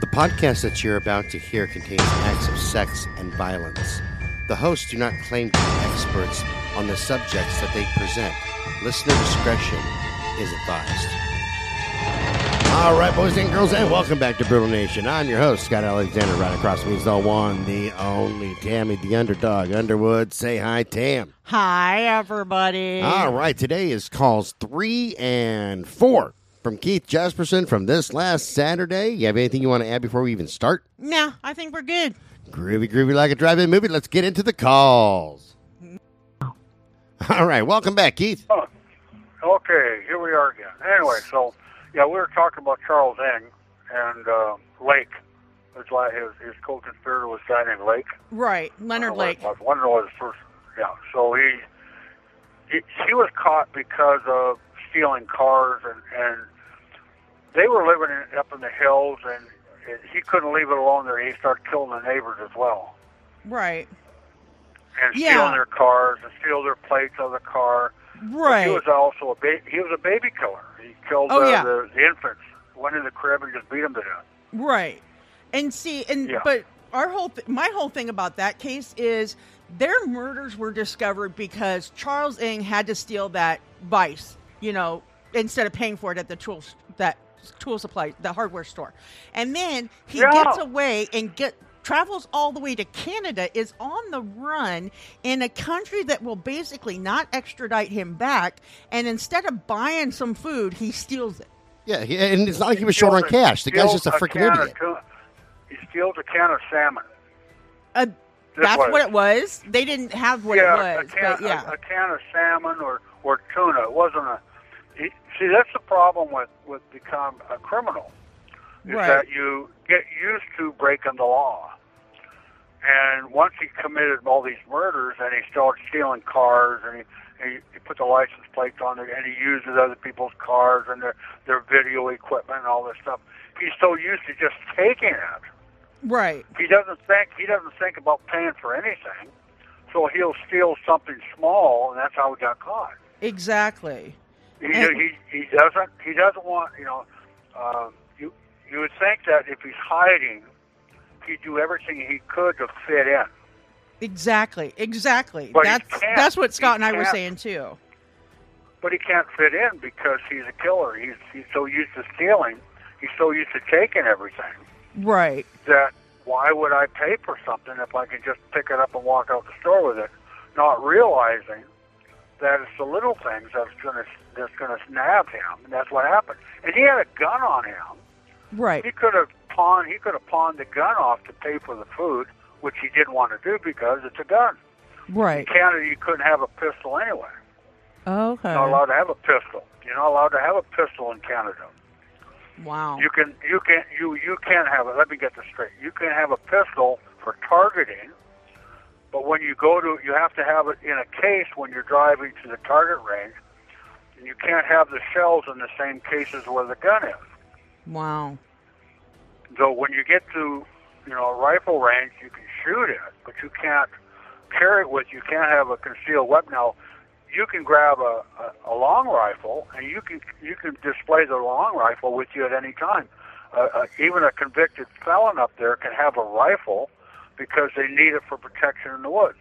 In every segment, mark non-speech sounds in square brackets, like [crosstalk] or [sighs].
The podcast that you're about to hear contains acts of sex and violence. The hosts do not claim to be experts on the subjects that they present. Listener discretion is advised. All right, boys and girls, and welcome back to Brutal Nation. I'm your host, Scott Alexander. Right across from me is the one, the only Tammy, the underdog, Underwood. Say hi, Tam. Hi, everybody. All right, today is calls three and four from Keith Jesperson from this last Saturday. You have anything you want to add before we even start? Nah, I think we're good. Groovy, groovy like a drive-in movie. Let's get into the calls. All right, welcome back, Keith. Oh, okay, here we are again. Anyway, so yeah, we were talking about Charles Ng and uh, Lake. His, la- his his co-conspirator was a guy named Lake. Right, Leonard don't know what Lake. it was. Wonder what his first. Yeah, so he, he he was caught because of stealing cars and and they were living in, up in the hills and it, he couldn't leave it alone there. He started killing the neighbors as well Right, and Yeah. stealing their cars and steal their plates of the car. Right. He was also a ba- he was a baby killer. He killed Oh, uh, yeah. the, the infants, went in the crib and just beat them to death. Right. And see, and Yeah. but our whole th- my whole thing about that case is their murders were discovered because Charles Ng had to steal that vice, you know, instead of paying for it at the tool that tool supply the hardware store, and then he Yeah. gets away and get travels all the way to Canada is on the run in a country that will basically not extradite him back and instead of buying some food he steals it Yeah, he, and it's not like he was short on cash. The guy's just a freaking can of idiot. He steals a can of salmon. uh, That's That's what what it- it was. They didn't have what yeah, it was, a can, but yeah, a, a can of salmon or, or tuna. It wasn't a. He, see, that's the problem with with become a criminal, is Right. that you get used to breaking the law. And once he committed all these murders, and he started stealing cars, and he, he, he put the license plates on it, and he uses other people's cars and their their video equipment and all this stuff. He's so used to just taking it right, he doesn't think he doesn't think about paying for anything, so he'll steal something small, and that's how he got caught. exactly. He he, he doesn't he doesn't want you know uh, you you would think that if he's hiding, he'd do everything he could to fit in. Exactly, exactly. But that's that's what Scott and I were saying too. But he can't fit in because he's a killer. He's he's so used to stealing. He's so used to taking everything Right, that why would I pay for something if I can just pick it up and walk out the store with it, not realizing that it's the little things that's gonna that's gonna snap him, and that's what happened. And he had a gun on him. right, He could have pawned he could have pawned the gun off to pay for the food, which he didn't want to do because it's a gun. Right. In. Canada, you couldn't have a pistol anyway. Okay. You're not allowed to have a pistol. You're not allowed to have a pistol in Canada. Wow. You can you can you you can't have it. Let me get this straight. You can have a pistol for targeting, but when you go to you have to have it in a case when you're driving to the target range, and you can't have the shells in the same cases where the gun is. Wow. So when you get to you know a rifle range, you can shoot it, but you can't carry it with you. You can't have a concealed weapon. Now you can grab a, a, a long rifle and you can you can display the long rifle with you at any time. Uh, uh, even a convicted felon up there can have a rifle because they need it for protection in the woods.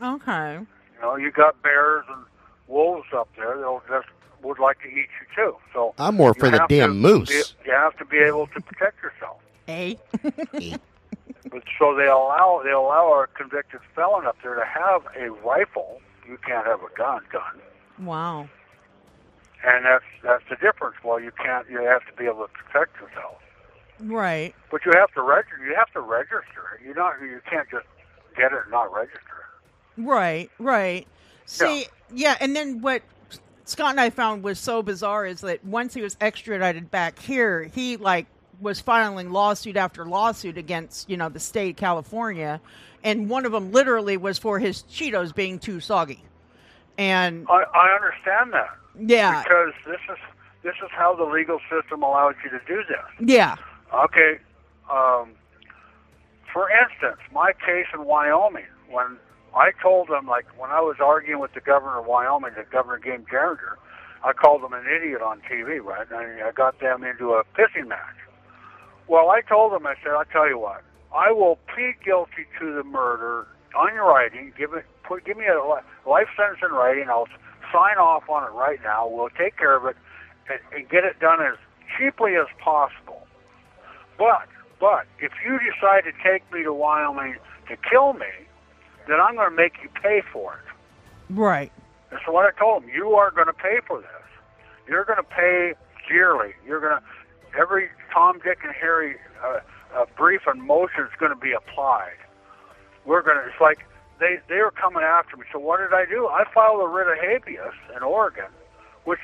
Okay. You know, you got bears and wolves up there. They'll just would like to eat you too. So I'm more you for the damn to moose. Be, you have to be able to protect yourself. Eh? A. [laughs] Eh. But so they allow they allow a convicted felon up there to have a rifle. You can't have a gun, gun, wow. and that's that's the difference. Well, you can't. You have to be able to protect yourself, Right. but you have to register. You have to register. You not. You can't just get it and not register. Right. Right. See, yeah, and then what Scott and I found was so bizarre is that once he was extradited back here, he like was filing lawsuit after lawsuit against you know the state of California, and one of them literally was for his Cheetos being too soggy, and I, I understand that yeah, because this is this is how the legal system allows you to do this. yeah, Okay. Um, for instance, my case in Wyoming, when I told them, like, when I was arguing with the governor of Wyoming, the governor Jim Geringer, I called them an idiot on TV, right? And I got them into a pissing match. Well, I told him, I said, I'll tell you what, I will plead guilty to the murder on your writing. Give it, put, give me a life sentence in writing. I'll sign off on it right now. We'll take care of it and, and get it done as cheaply as possible. But, but if you decide to take me to Wyoming to kill me, then I'm going to make you pay for it. Right. That's what I told him. You are going to pay for this. You're going to pay dearly. You're going to every Tom, Dick, and Harry uh, uh, brief and motion is going to be applied. We're going to. It's like they they were coming after me. So what did I do? I filed a writ of habeas in Oregon, which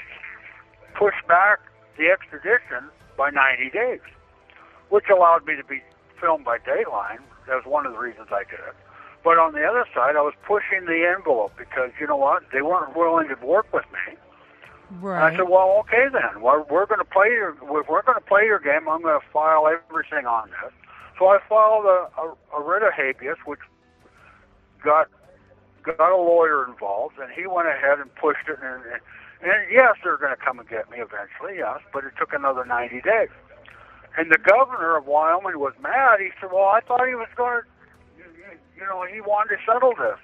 pushed back the extradition by 90 days, which allowed me to be filmed by Dateline. That was one of the reasons I did it. But on the other side, I was pushing the envelope because you know what? They weren't willing to work with me. Right. I said, well, okay then. We're, we're going to play your if we're going to play your game. I'm going to file everything on this. So I filed a, a, a writ of habeas, which got got a lawyer involved, and he went ahead and pushed it. And, and, and yes, they're going to come and get me eventually, yes, but it took another 90 days. And the governor of Wyoming was mad. He said, well, I thought he was going to, you know, he wanted to settle this.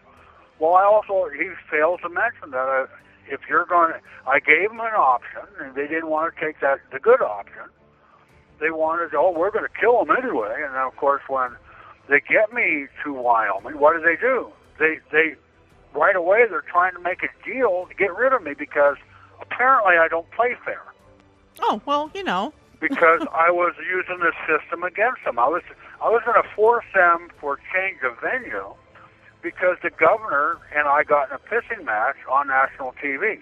Well, I also, he failed to mention that uh, if you're going to, I gave them an option, and they didn't want to take that, the good option. They wanted, oh, we're going to kill them anyway. And then, of course, when they get me to Wyoming, what do they do? They, they, right away, they're trying to make a deal to get rid of me because apparently I don't play fair Oh well, you know. Because I was using the system against them. I was I was going to force them for change of venue because the governor and I got in a pissing match on national TV.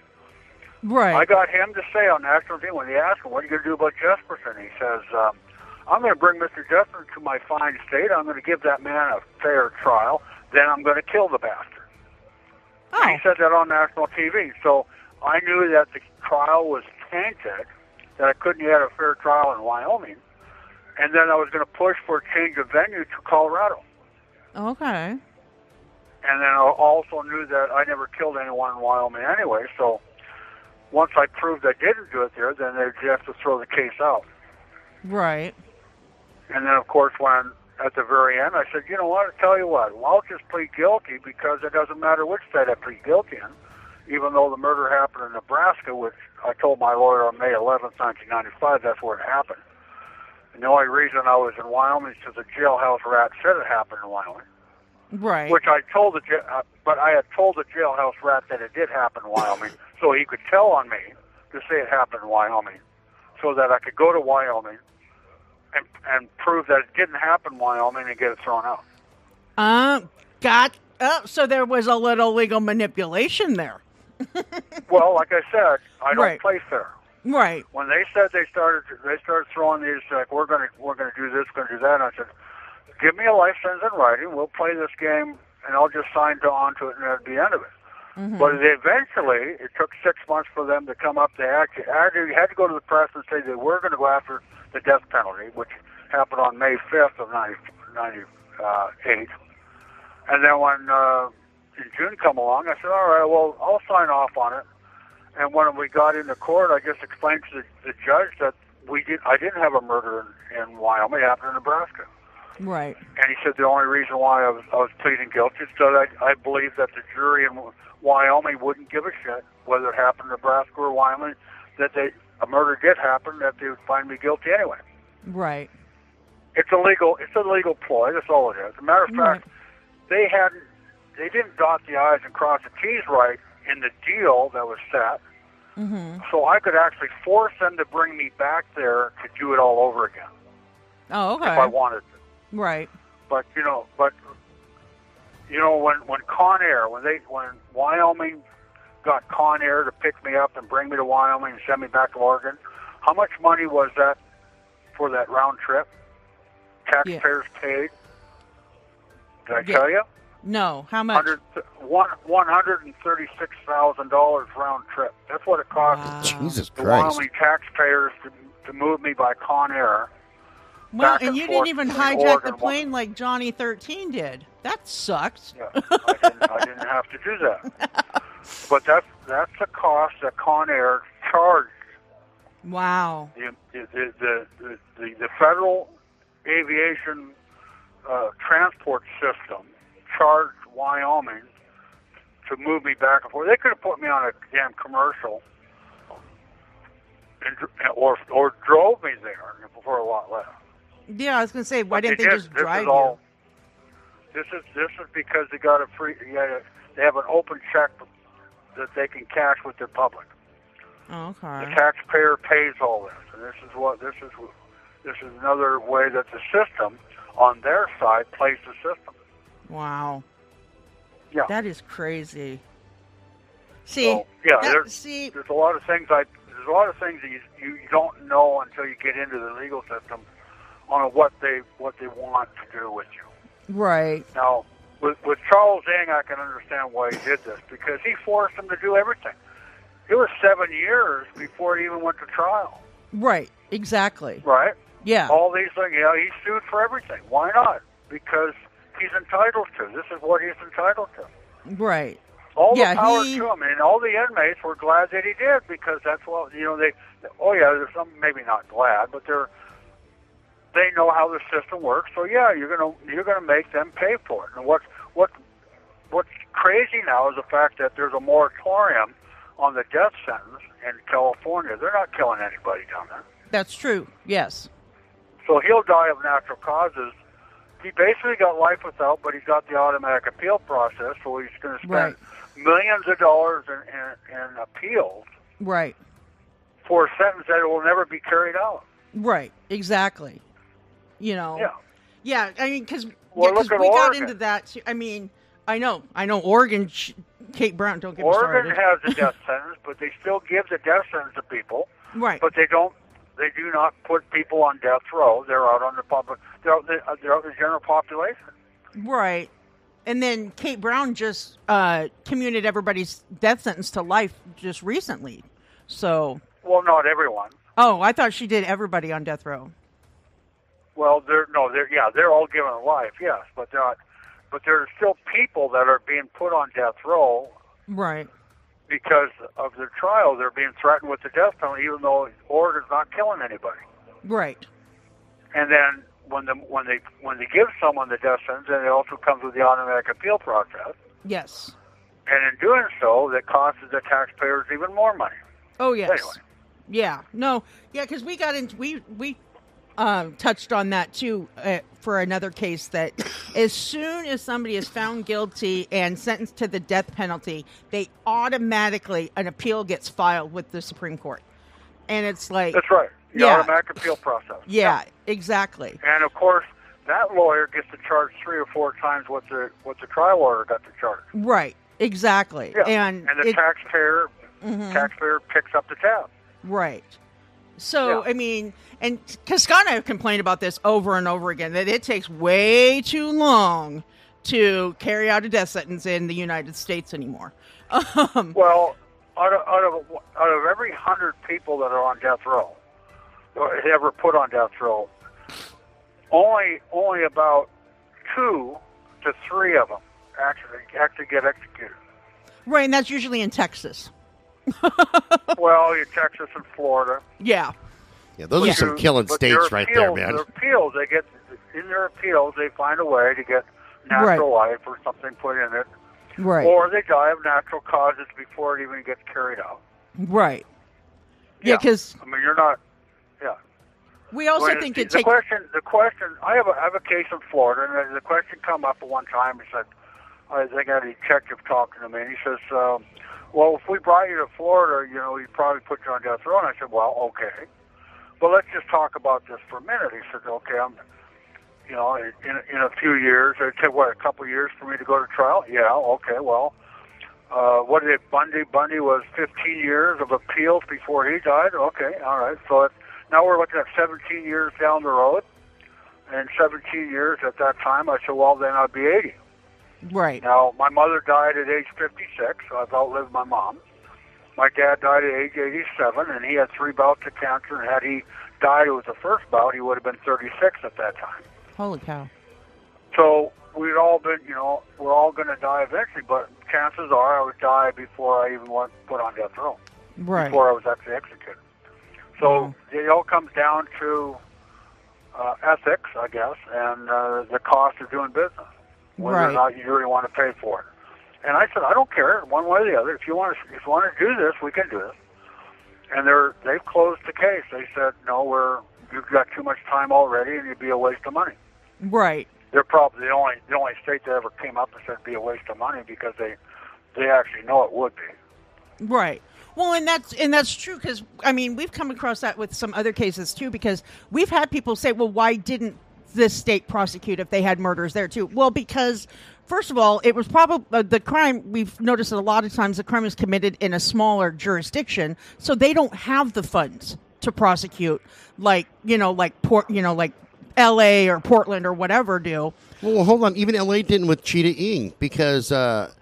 Right. I got him to say on national TV when he asked him, "What are you going to do about Jesperson?" He says, um, "I'm going to bring Mr. Jesperson to my fine state. I'm going to give that man a fair trial. Then I'm going to kill the bastard." oh. He said that on national TV. So I knew that the trial was tainted, that I couldn't get a fair trial in Wyoming, and then I was going to push for a change of venue to Colorado. Okay. And then I also knew that I never killed anyone in Wyoming anyway. So once I proved I didn't do it there, then they'd have to throw the case out. Right. And then, of course, when at the very end, I said, you know what? I'll tell you what, well, I'll just plead guilty because it doesn't matter which state I plead guilty in, even though the murder happened in Nebraska, which I told my lawyer on May 11th, 1995, that's where it happened. And the only reason I was in Wyoming is because the jailhouse rat said it happened in Wyoming, Right. which I told the ja- uh, but I had told the jailhouse rat that it did happen in Wyoming, [laughs] so he could tell on me to say it happened in Wyoming, so that I could go to Wyoming and and prove that it didn't happen in Wyoming and get it thrown out. Uh, got. Oh, so there was a little legal manipulation there. Well, like I said, I don't Right. play fair. Right. When they said they started, they started throwing these like we're gonna we're gonna do this, gonna do that. And I said, give me a life sentence in writing. We'll play this game, and I'll just sign on to it, and that'd be the end of it. But it eventually, it took six months for them to come up. They actually had to go to the press and say they were going to go after the death penalty, which happened on May 5th of 90, 98. And then when uh, in June come along, I said, all right, well, I'll sign off on it. And when we got into court, I just explained to the, the judge that we did. I didn't have a murder in, in Wyoming. It happened in Nebraska. Right. And he said the only reason why I was, I was pleading guilty is that I, I believe that the jury in Wyoming wouldn't give a shit whether it happened in Nebraska or Wyoming, that they a murder did happen, that they would find me guilty anyway. Right. It's a legal it's a legal ploy. That's all it is. As a matter of fact, they hadn't they didn't dot the i's and cross the t's right in the deal that was set. Mm-hmm. So I could actually force them to bring me back there to do it all over again Oh, if I okay. wanted to. Right. But you know, but you know, when when Con Air, when they when Wyoming got Con Air to pick me up and bring me to Wyoming and send me back to Oregon, how much money was that for that round trip? Taxpayers paid. Did I Yeah. tell you? No. How much? Hundred one one hundred and thirty six thousand dollars round trip. That's what it cost Wow. Jesus the Christ. Wyoming taxpayers to to move me by Con Air. Well, and and you didn't even hijack the and plane like Johnny Thirteen did. That sucked. Yeah, I didn't, I didn't [laughs] have to do that. But that's that's the cost that Con Air charged Wow. the the the, the, the, the federal aviation uh, transport system charged Wyoming to move me back and forth. They could have put me on a damn commercial and, or or drove me there for a lot less. Yeah, I was gonna say, why But didn't they, did. just this drive all, you? This is this is because they got a free. Yeah, they have an open check that they can cash with their public. Oh, The taxpayer pays all this, and this is what this is. This is another way that the system on their side plays the system. Wow. Yeah. That is crazy. See, So, yeah, that- there's, see, there's a lot of things I there's a lot of things that you, you don't know until you get into the legal system on what they what they want to do with you. right, Now, with with Charles Ng, I can understand why he did this because he forced him to do everything. It was seven years before he even went to trial, right, exactly. right? Yeah, All these things, you know, he sued for everything. Why not? Because he's entitled to. This is what he's entitled to. right, All Yeah, the power he- to him, and all the inmates were glad that he did because that's what you know. They, oh yeah, there's some maybe not glad, but they're they know how the system works. So yeah, you're gonna you're gonna make them pay for it. And what's what what's crazy now is the fact that there's a moratorium on the death sentence in California. They're not killing anybody down there. that's true. Yes, So he'll die of natural causes. He basically got life without, but he's got the automatic appeal process, so he's going to spend Right. millions of dollars in, in, in appeals right, for a sentence that will never be carried out. right, exactly. You know, Yeah. yeah. I mean, because Well, at we got into that. I mean, I know, I know. Oregon, sh- Kate Brown, don't get me Oregon started. has a [laughs] death sentence, but they still give the death sentence to people, right, but they don't. They do not put people on death row. They're out on the public. They're out, they're out the general population. right. And then Kate Brown just uh, commuted everybody's death sentence to life just recently. So, Well, not everyone. oh, I thought she did everybody on death row. Well, they're no, they're yeah, they're all given life, yes, but they're not. But there are still people that are being put on death row Right, because of their trial. They're being threatened with the death penalty, even though Oregon's not killing anybody. right, And then when the when they when they give someone the death sentence, then it also comes with the automatic appeal process. yes. And in doing so, that costs the taxpayers even more money. Oh yes. Anyway. Yeah. No. Yeah, because we got into we we um, touched on that too uh, for another case that [coughs] as soon as somebody is found guilty and sentenced to the death penalty, they automatically an appeal gets filed with the Supreme Court, and it's like That's right. The Yeah. automatic appeal process. yeah, exactly. And of course, that lawyer gets to charge three or four times what the what the trial lawyer got to charge. Right. Exactly. Yeah. And and the it- taxpayer Mhm. taxpayer picks up the tab. Right. So, Yeah. I mean, and have complained about this over and over again that it takes way too long to carry out a death sentence in the United States anymore. [laughs] Um, Well, out of out of out of every hundred people that are on death row, or ever put on death row, only only about two to three of them actually actually get executed. right, and that's usually in Texas. [laughs] well, in Texas and Florida. Yeah. Yeah, those are some killing their states right there, appeals- man. Their appeals, they get in their appeals, they find a way to get natural life or something put in it, Right. or they die of natural causes before it even gets carried out. right. Yeah, because I mean, you're not. Yeah. we also Well, think the, it the takes. question. The question. I have a, I have a case in Florida, and the question come up at one time. He said, I think I had a detective talking to me, and he says, um, "Well, if we brought you to Florida, you know, he'd probably put you on death row." And I said, "Well, okay, but let's just talk about this for a minute." He said, "Okay, I'm." You know, in in a few years, it took what a couple years for me to go to trial. Yeah, okay, well, uh, what did Bundy? Bundy was 15 years of appeals before he died. Okay, all right. So it, now we're looking at 17 years down the road, and 17 years at that time. I said, well, then I'd be 80. Right. Now my mother died at age 56, so I've outlived my mom. My dad died at age 87, and he had three bouts of cancer. And had he died with the first bout, he would have been 36 at that time. Holy cow. So we'd all been, you know, we're all going to die eventually, but chances are I would die before I even went put on death row, Right. before I was actually executed. So Wow. it all comes down to uh, ethics, I guess, and uh, the cost of doing business, whether Right. or not you really want to pay for it. And I said, I don't care one way or the other. If you want to, if you want to do this, we can do this. And they're they've closed the case. They said, no, we're you've got too much time already, and it'd be a waste of money. Right. They're probably the only the only state that ever came up and said it'd be a waste of money because they they actually know it would be. Right. Well, and that's and that's true because I mean we've come across that with some other cases too because we've had people say, well, why didn't this state prosecute if they had murders there too? Well, because first of all, it was probably uh, the crime. We've noticed that a lot of times the crime is committed in a smaller jurisdiction, so they don't have the funds to prosecute like you know like port you know like L.A. or Portland or whatever do. Well, hold on. Even LA didn't with Cheetah Ing because, uh,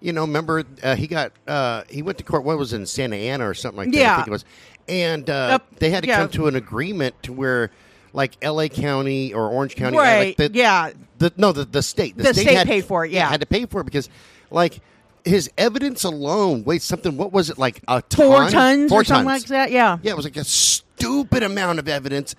you know, remember uh, he got uh, he went to court. What was it, in Santa Ana or something like that? Yeah, I think it was, and uh, they had to Yeah. come to an agreement to where, like LA County or Orange County, Right. Like the, yeah. the no, the the state, The state had, paid for it, yeah. had to pay for it because, like. His evidence alone weighs something. What was it like? A ton? Four tons Four or something like that. Yeah. Yeah, it was like a stupid amount of evidence,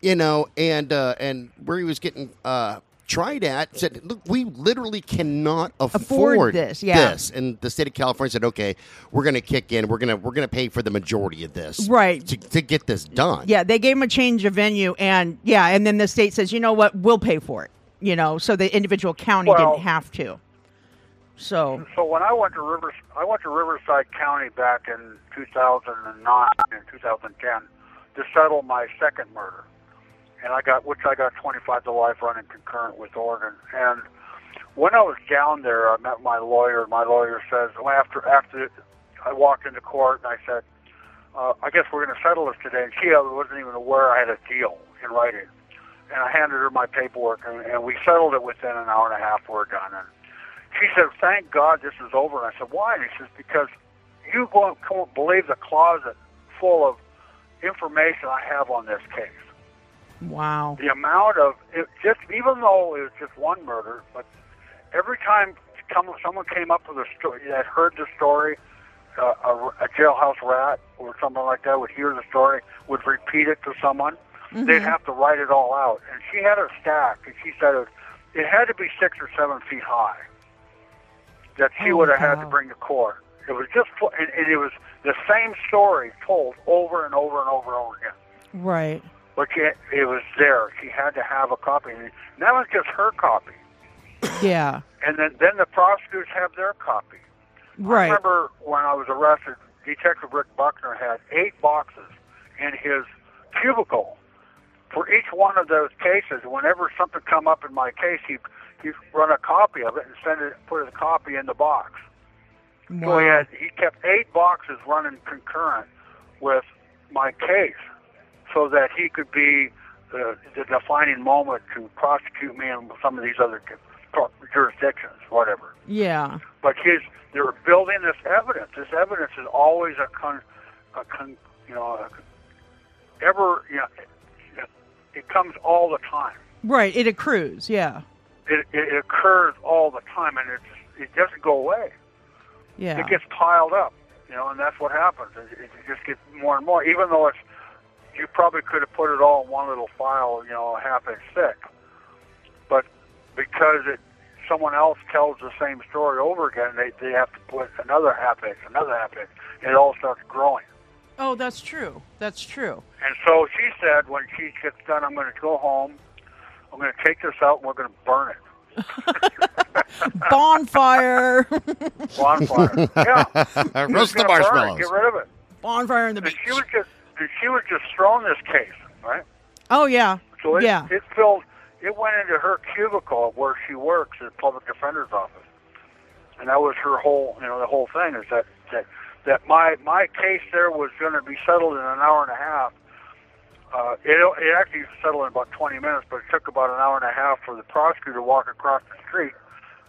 you know, and uh, and where he was getting uh, tried at said, "Look, we literally cannot afford, Afford this, yeah. this." And the state of California said, "Okay, we're going to kick in. We're going to we're going to pay for the majority of this, Right. to, to get this done." Yeah, they gave him a change of venue, and yeah, and then the state says, you know what, we'll pay for it. You know, so the individual county Well- didn't have to. So So when I went to Rivers, I went to Riverside County back in 2009 and 2010 to settle my second murder, and I got which I got 25 to life running concurrent with Oregon. And when I was down there, I met my lawyer. My lawyer says after after I walked into court and I said, uh, I guess we're going to settle this today. And she wasn't even aware I had a deal in writing. And I handed her my paperwork, and, and we settled it within an hour and a half. We're done. And she said, "Thank God this is over." And I said, "Why?" And she says, "Because you won't, won't believe the closet full of information I have on this case. Wow. The amount of it just, even though it was just one murder, but every time come, someone came up with a story that heard the story, uh, a, a jailhouse rat or something like that would hear the story, would repeat it to someone. They'd have to write it all out. And she had a stack, and she said it, it had to be six or seven feet high that she Holy would have had to bring to court. It was just, and, and it was the same story told over and over and over and over again. Right. But she, it was there. She had to have a copy. And that was just her copy. Yeah. And then, then the prosecutors have their copy. Right. I remember when I was arrested, Detective Rick Buckner had eight boxes in his cubicle for each one of those cases. Whenever something come up in my case, he he'd run a copy of it and send it, put a copy in the box. So he had he kept eight boxes running concurrent with my case, so that he could be the, the defining moment to prosecute me in some of these other jurisdictions, whatever Yeah. but his they're building this evidence. This evidence is always a con, a con you know, a, ever you know, it, it comes all the time. Right. It accrues. Yeah. It, it, occurs all the time, and it just, it doesn't go away. Yeah. It gets piled up, you know, and that's what happens. It, it just gets more and more. Even though it's you probably could have put it all in one little file, you know, a half inch thick, but because it someone else tells the same story over again, they they have to put another half inch, another half inch, and it all starts growing. oh, that's true. That's true. And so she said, when she gets done, I'm going to go home. I'm going to take this out, and we're going to burn it. Bonfire. Bonfire. yeah. Roast the Just gonna burn it. [laughs] [laughs] [laughs] Get rid of it. Bonfire in the And beach. she was just and she was just thrown this case, right? Oh yeah. So it, Yeah. it filled. It went into her cubicle where she works at the public defender's office, and that was her whole. You know, the whole thing is that that that my my case there was going to be settled in an hour and a half. Uh, it it actually settled in about 20 minutes, but it took about an hour and a half for the prosecutor to walk across the street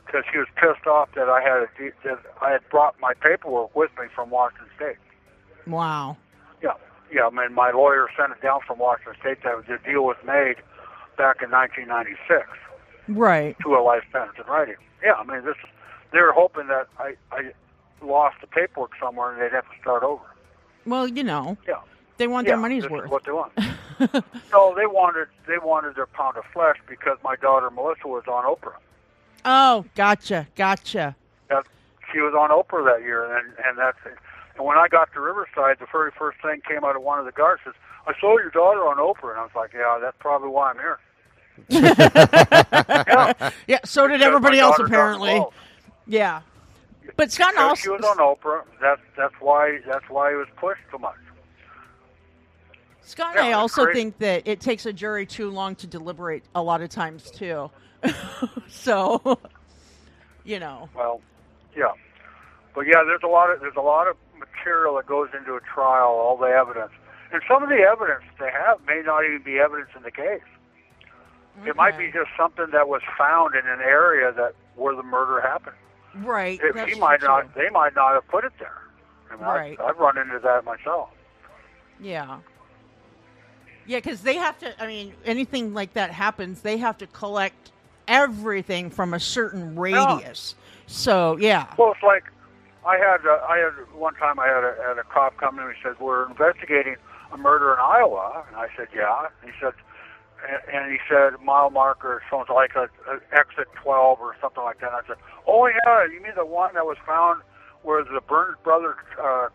because he was pissed off that I had a, that I had brought my paperwork with me from Washington State. Wow. Yeah. I mean, my lawyer sent it down from Washington State that the deal was made back in 1996 Right. to a life sentence in writing. Yeah, I mean, this they were hoping that I I lost the paperwork somewhere and they'd have to start over. Well, you know, Yeah, they want yeah, their money's worth. what they want. [laughs] no, they wanted they wanted their pound of flesh because my daughter Melissa was on Oprah. Oh, gotcha, gotcha. That she was on Oprah that year, and and that's and when I got to Riverside, the very first thing came out of one of the guards says, "I saw your daughter on Oprah," and I was like, "Yeah, that's probably why I'm here." yeah, [laughs] [laughs] Yeah, so did because everybody else apparently. Yeah. But Scott Because also she was on Oprah. That's that's why that's why he was pushed so much. Scott Yeah, and I also crazy. think that it takes a jury too long to deliberate a lot of times too. [laughs] so, you know, Well, yeah, but yeah, there's a lot of there's a lot of material that goes into a trial, all the evidence, and some of the evidence they have may not even be evidence in the case. It might be just something that was found in an area that where the murder happened. right? That's he might true. not, they might not have put it there. I mean, Right. I've, I've run into that myself. Yeah. Yeah, because they have to. I mean, anything like that happens, they have to collect everything from a certain radius. So, yeah. Well, it's like I had uh, I had one time I had a, had a cop come in and he said we're investigating a murder in Iowa, and I said yeah. And he said and- and he said mile marker sounds like a, a exit 12 or something like that. And I said oh yeah, you mean the one that was found where the Burns Brothers uh,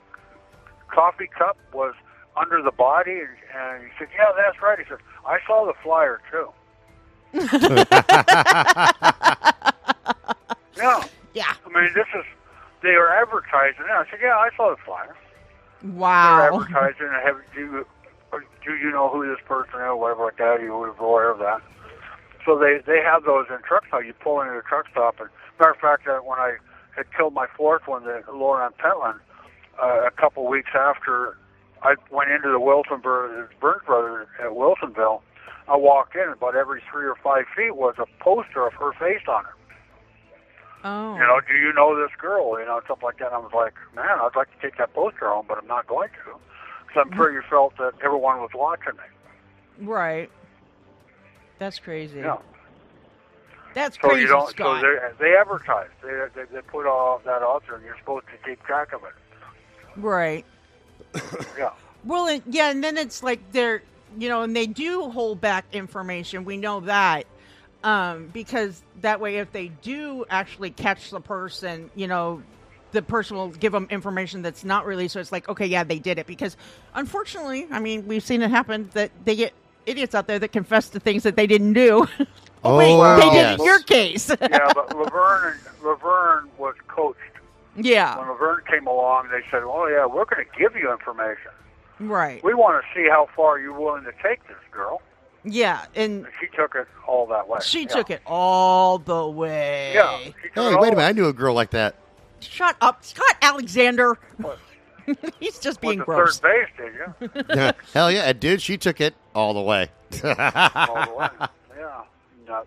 coffee cup was under the body? And, and he said yeah, that's right. He said I saw the flyer too. [laughs] yeah. Yeah. I mean, this is they are advertising it. I said, yeah, I saw the flyer. They're Wow. advertising it. Have do do you know who this person is? Whatever like that. You were aware of that. So they they have those in truck stop. You pull into a truck stop, and matter of fact, uh, when I had killed my fourth one, the Lauren Pentland, uh, a couple weeks after I went into the Wilson Bur- Burns Brothers at Wilsonville, I walked in. And about every three or five feet was a poster of her face on it. Oh. you know, do you know this girl? You know, something like that. And I was like, man, I'd like to take that poster home, but I'm not going to. Because I'm sure you felt that everyone was watching me. Right. That's crazy. Yeah. That's So crazy, you don't. Scott. So they they advertise. They, they they put all of that out there, and you're supposed to keep track of it. right. [coughs] Yeah. Well, and, yeah, and then it's like they're, you know, and they do hold back information. We know that um, because that way, if they do actually catch the person, you know, the person will give them information that's not released. So it's like, okay, yeah, they did it. Because unfortunately, I mean, we've seen it happen that they get idiots out there that confess to things that they didn't do. [laughs] Oh, Wait, they did yes. in your case. [laughs] Yeah, but Laverne Laverne was coached. yeah, When Laverne came along, they said, "Oh yeah, we're going to give you information. right. We want to see how far you're willing to take this girl." Yeah, and And she took it all that way. she Yeah. took it all the way. Yeah. She took Hey, it wait a minute. I knew a girl like that. Shut up, Scott Alexander. What? [laughs] He's just being to gross. third base, did you? [laughs] Hell yeah, and dude, she took it all the way. all the way. [laughs] Yeah. No.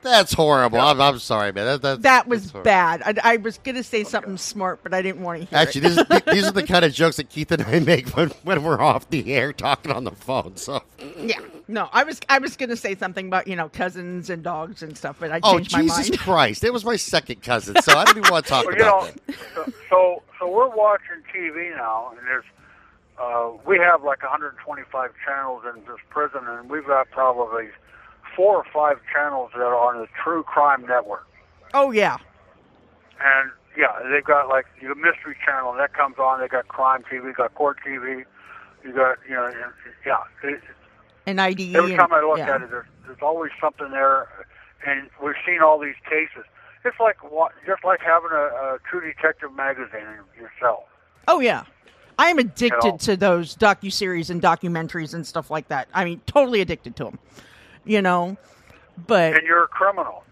That's horrible. I'm, I'm sorry, man. That, that, That was bad. I, I was going to say something smart, but I didn't want to hear Actually, it. this is, these are the kind of jokes that Keith and I make when, when we're off the air talking on the phone. So, yeah, no, I was I was going to say something about you know cousins and dogs and stuff, but I oh changed my Jesus mind. [laughs] Christ, it was my second cousin, so I don't even want to talk Well, you about know, that. so, so so we're watching TV now, and there's uh, we have like 125 channels in this prison, and we've got probably four or five channels that are on the True Crime Network. Oh yeah, And yeah, they've got like the Mystery Channel that comes on. They got Crime TV, got Court TV. You got you know, yeah. It, an ID. every and- time I look yeah. at it, there's, there's always something there, and we've seen all these cases. It's like just like having a, a True Detective magazine yourself. Oh yeah. I am addicted You know? to those docu series and documentaries and stuff like that. I mean, totally addicted to them. You know, but and you're a criminal.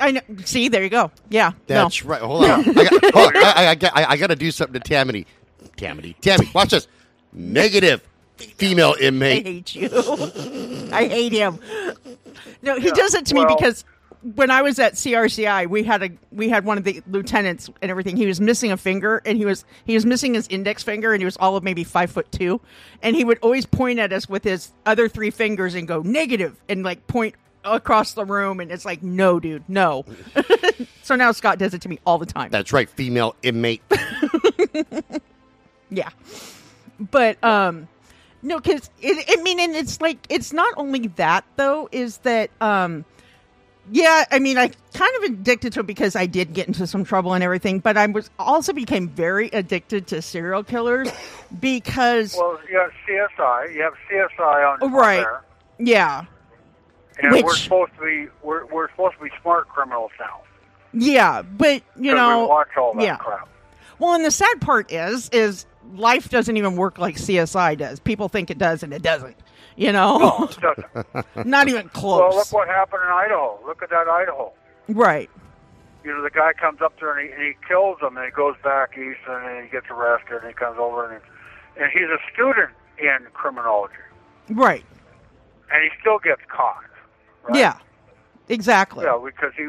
I know. See, there you go. Yeah, That's no. right. Hold on. I got, hold on. I, I, I, got- I, I got to do something to Tammany. Tammany. Tammy, watch this. Negative female inmate. I hate you. I hate him. No, he Yeah, does it to me because when I was at CRCI, we had a we had one of the lieutenants and everything. He was missing a finger, and he was he was missing his index finger, and he was all of maybe five foot two, and he would always point at us with his other three fingers and go negative, and like point across the room, and it's like, no, dude, no. [laughs] so now Scott does it to me all the time. That's right, female inmate. [laughs] Yeah. But um No, because it, I mean, and it's like it's not only that though. Is that um, yeah? I mean, I kind of addicted to it because I did get into some trouble and everything, but I was also became very addicted to serial killers [laughs] because Well, you have CSI. You have CSI on, on Right. there, yeah, and we're supposed to be we're we're supposed to be smart criminals now. yeah, but you know, we watch all that yeah. crap. Well, and the sad part is, is life doesn't even work like CSI does. People think it does, and it doesn't. You know, No, [laughs] not even close. well, look what happened in Idaho. Look at that Idaho. right. You know, the guy comes up there and he, and he kills him, and he goes back east, and then he gets arrested, and he comes over, and he, and he's a student in criminology, Right. and he still gets caught. Right? Yeah. Exactly. Yeah, because he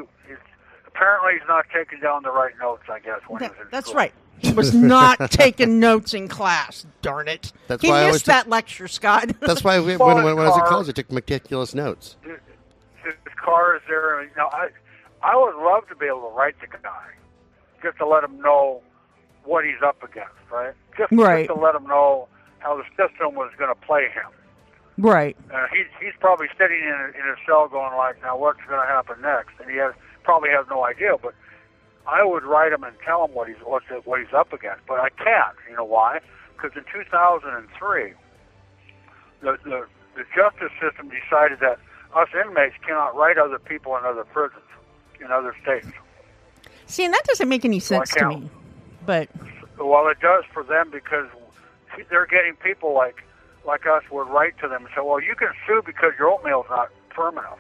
apparently he's not taking down the right notes. I guess when That- he was in that's school. right. He was not [laughs] taking notes in class. Darn it. That's he why I always missed took- that lecture, Scott. [laughs] That's why [laughs] we, Well, when, when, when I was in college, I took meticulous notes. his, his car is there. And, you know, I I would love to be able to write the guy, just to let him know what he's up against, right? Just, Right. just to let him know how the system was going to play him. right. Uh, he's he's probably sitting in in his cell going like, now what's going to happen next? And he has probably has no idea. But I would write him and tell him what he's what's what he's up against. But I can't. You know why? Because in 2003, the, the the justice system decided that us inmates cannot write other people in other prisons in other states. See, and that doesn't make any sense to me. But Well, it does for them because they're getting people like like us would write to them and say, "Well, you can sue because your oatmeal's not firm enough."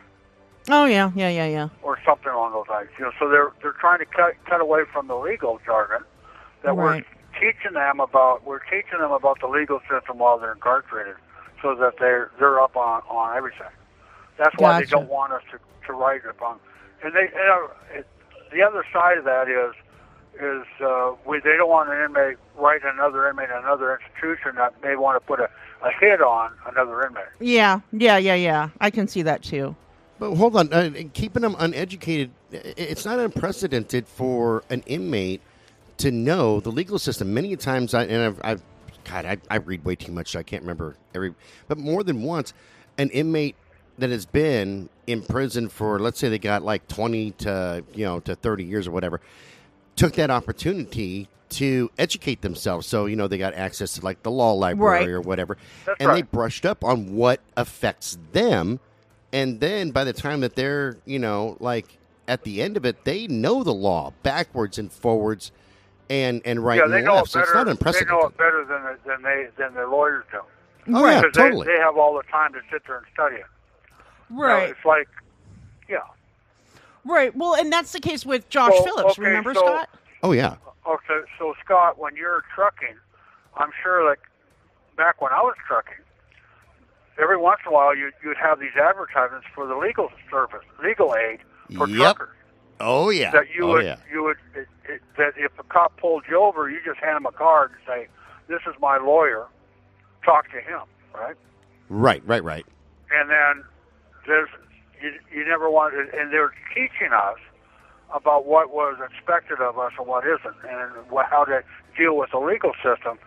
Oh yeah, yeah, yeah, yeah. or something along those lines. You know, so they're they're trying to cut cut away from the legal jargon that Right. we're teaching them about. We're teaching them about the legal system while they're incarcerated, so that they're they're up on on everything. That's why they don't want us to to write upon. And they, you know, it, the other side of that is is uh, we they don't want an inmate write another inmate in another institution that may want to put a, a hit on another inmate. Yeah, yeah, yeah, yeah. I can see that too. But hold on, uh, keeping them uneducated, it's not unprecedented for an inmate to know the legal system. Many times, I, and I've, I've God, I, I read way too much, so I can't remember every, but more than once, an inmate that has been in prison for, let's say they got like 20 to, you know, to 30 years or whatever, took that opportunity to educate themselves. So, you know, they got access to like the law library Right. or whatever. That's and they brushed up on what affects them. And then by the time that they're, you know, like at the end of it, they know the law backwards and forwards and, and right yeah, and know left. it So it's not impressive. They know it better than than they than their lawyers do. Oh, oh yeah, totally. they, they have all the time to sit there and study it. You know, Right, it's like, yeah. right. Well, and that's the case with Josh So, Phillips. okay, remember, so- Scott? oh, yeah. Okay, so Scott, when you're trucking, I'm sure like back when I was trucking, every once in a while you you'd have these advertisements for the legal service, legal aid for Yep. truckers. Oh, yeah. That you oh, would yeah. you would it, it, that if a cop pulled you over, you just hand him a card and say, "This is my lawyer. Talk to him." Right. Right, right, right. and then there's you, you never want and they're teaching us about what was expected of us and what isn't and what, how to deal with the legal system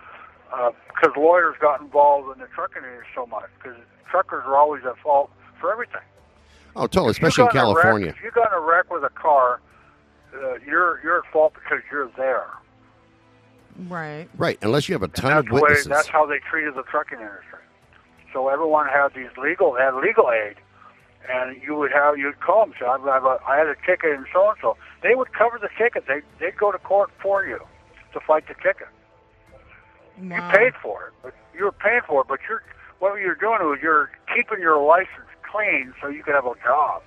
because lawyers got involved in the trucking industry so much because truckers are always at fault for everything Oh, totally, especially in got in a wreck- California. if you got in a wreck with a car uh, you're you're at fault because you're there Right. Right, unless you have a ton that's of the way witnesses. that's how they treated the trucking industry. So everyone had these legal had legal aid, and you would have you'd call them. Say, I have a, I had a ticket and so and so. They would cover the ticket. They they'd go to court for you to fight the ticket. You Wow. paid for it, but you were paying for it. But you're what you're doing is you're keeping your license clean so you can have a job.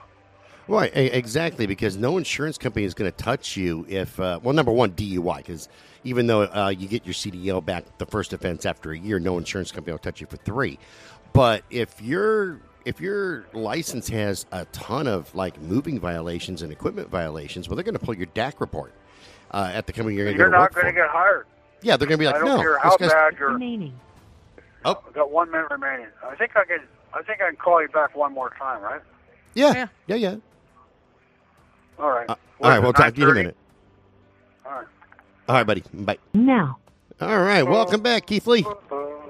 Right, exactly, because no insurance company is going to touch you if, uh, well, number one, DUI, because even though uh, you get your CDL back the first offense after a year, no insurance company will touch you for three. But if your if your license has a ton of like moving violations and equipment violations, well, they're going to pull your DAC report uh, at the company you're going to You're not going to get hired. Yeah, they're going to be I like, don't no, care this how guy's- bad you're. remaining. Oh, I've got one minute remaining. I think I can. I think I can call you back one more time, right? yeah, Yeah. yeah, yeah. All right. Uh, all right, we'll talk to you in a minute. All right. All right, buddy. Bye. Now. All right, welcome back, Keith Lee. Oh,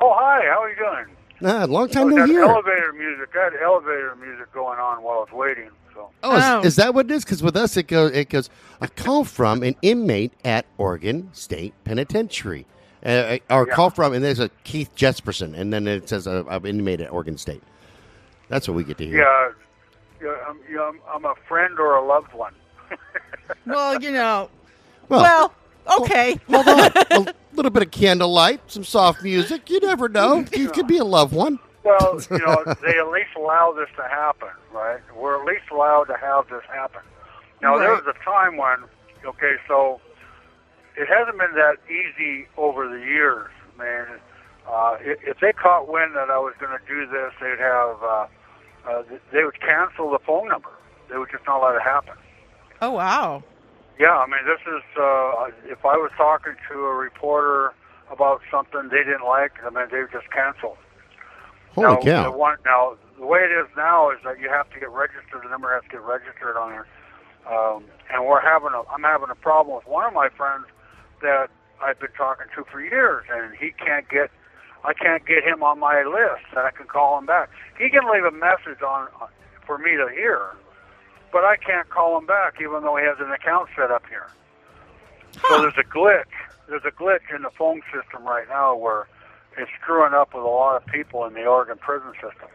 hi. How are you doing? Ah, long time Oh, no that hear. elevator music. I had elevator music going on while I was waiting. So Oh, is, Oh. is that what it is? Because with us, it goes. It goes. A call from an inmate at Oregon State Penitentiary. Uh, or Yeah. call from, and there's a Keith Jesperson, and then it says uh, I'm inmate at Oregon State. That's what we get to hear. yeah, yeah, I'm, yeah, I'm, I'm a friend or a loved one. [laughs] Well, you know. Well, Well, okay. [laughs] hold on. [laughs] a little bit of candlelight, some soft music. You never know. You could be a loved one. Well, [laughs] you know, they at least allow this to happen, right? We're at least allowed to have this happen. Now, there was a time when, okay, so it hasn't been that easy over the years, man. Uh, if, if they caught wind that I was going to do this, they'd have, uh, uh, they would cancel the phone number. They would just not let it happen. Oh wow. Yeah, I mean, this is uh, if I was talking to a reporter about something they didn't like, I mean, they would just cancel. Holy now, cow! The one, now, the way it is now is that you have to get registered. The number has to get registered on there. Um, and we're having a, I'm having a problem with one of my friends that I've been talking to for years, and he can't get, I can't get him on my list that I can call him back. He can leave a message on for me to hear, but I can't call him back even though he has an account set up here. So there's a glitch. There's a glitch in the phone system right now where it's screwing up with a lot of people in the Oregon prison system.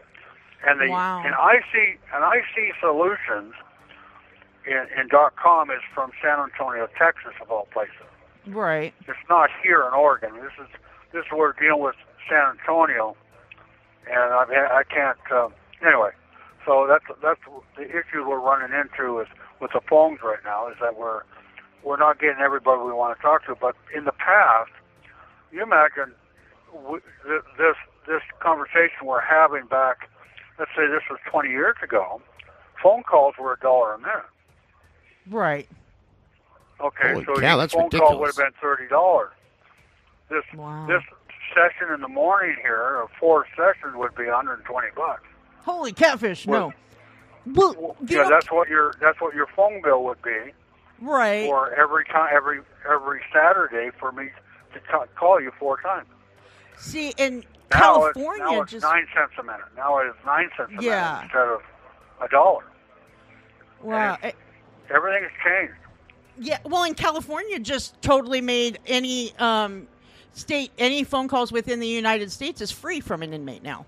And the Wow. and see and I see Solutions in, in dot com is from San Antonio, Texas, of all places. Right. It's not here in Oregon. This is this is we're dealing with San Antonio, and I've had, I can't. Um, anyway, so that's that's the issue we're running into is with the phones right now is that we're we're not getting everybody we want to talk to. But in the past, you imagine w- th- this this conversation we're having back. Let's say this was 20 years ago. Phone calls were a dollar a minute. Right. Okay, Holy so cow, your that's phone call would have been thirty dollars. This Wow. this session in the morning here, or four sessions, would be 120 bucks. Holy catfish! Well- no. Well, you yeah, know- that's what your that's what your phone bill would be right. for every time every every Saturday for me to ca- call you four times. See, in Now it's, California, now it's just nine cents a minute. Now it is nine cents a Yeah. minute instead of a dollar. wow. and Everything has changed. Yeah, well, in California, just totally made any um, state any phone calls within the United States is free from an inmate now.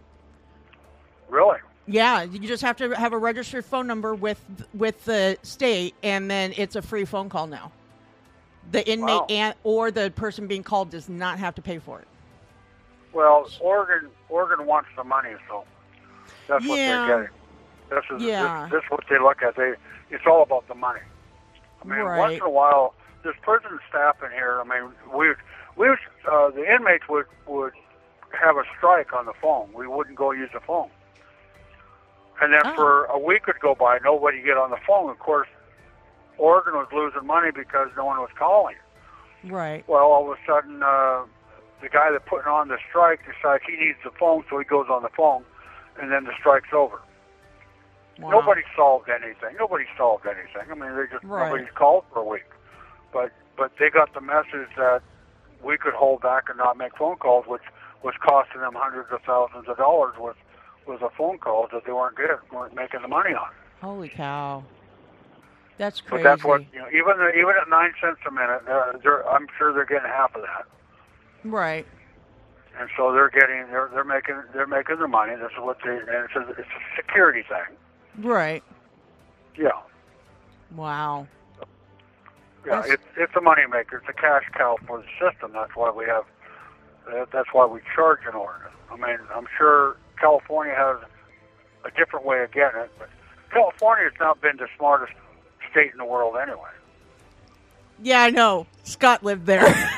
Really? Yeah, you just have to have a registered phone number with with the state, and then it's a free phone call now. The inmate Wow. and or the person being called does not have to pay for it. Well, Oregon Oregon wants the money, so that's what Yeah. they're getting. This is Yeah. this, this is what they look at. They it's all about the money. I mean, once in a while, there's prison staff in here. I mean, we we uh, the inmates would would have a strike on the phone. We wouldn't go use the phone, and then Oh. for a week would go by, nobody get on the phone. Of course, Oregon was losing money because no one was calling. Right. Well, all of a sudden, uh, the guy that putting on the strike decides he needs the phone, so he goes on the phone, and then the strike's over. Wow. Nobody solved anything. Nobody solved anything. I mean, they just Right. nobody's called for a week. But but they got the message that we could hold back and not make phone calls, which was costing them hundreds of thousands of dollars with with the phone calls that they weren't getting, weren't making the money on. Holy cow! That's crazy. But that's what you know. Even even at nine cents a minute, they're, they're, I'm sure they're getting half of that. Right. and so they're getting they're they're making they're making their money. This is what they and it's a, it's a security thing. Right. Yeah, Wow. yeah. That's- It's it's a money maker. It's a cash cow for the system. That's why we have. That's why we charge in Oregon. I mean, I'm sure California has a different way of getting it, but California has not been the smartest state in the world anyway. Yeah, I know. Scott lived there. [laughs]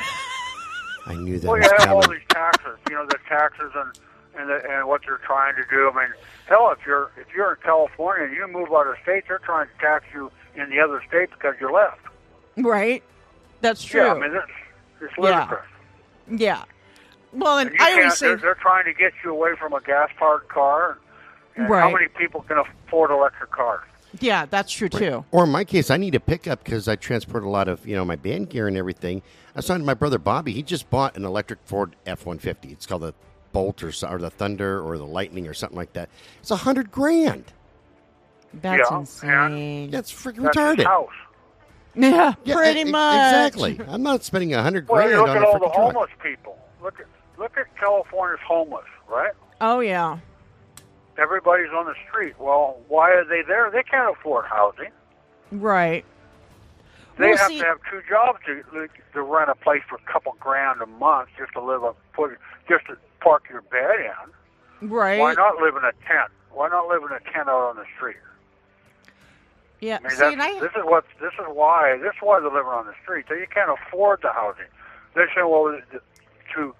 I knew that Well, you was have all these taxes, you know, the taxes and and the, and what they're trying to do. I mean, hell, if you're if you're in California and you move out of state, they're trying to tax you in the other state because you left. right. That's true. Yeah, I mean, it's it's Yeah. ludicrous. Yeah. Well, and And you I always can't. say They're, they're trying to get you away from a gas-powered car. And Right. How many people can afford electric cars? Yeah, that's true too. Or in my case, I need a pickup because I transport a lot of you know my band gear and everything. I was talking to my brother Bobby. He just bought an electric Ford F one fifty. It's called the bolt or, or the thunder or the lightning or something like that. It's a hundred grand. That's Yeah, insane. That's freaking That's retarded. house. Yeah, Yeah, pretty much. Exactly. I'm not spending a hundred Well, grand you look on at a all the freaking truck. homeless people. Look at look at California's homeless, right? Oh yeah. Everybody's on the street. Well, why are they there? They can't afford housing. Right. They Well, have see- to have two jobs to to rent a place for a couple grand a month just to live up, put just to park your bed in. Right. Why not live in a tent? Why not live in a tent out on the street? Yeah. I mean, See, I, this is what this is why this is why they're living on the street. They you can't afford the housing. They're saying, well, to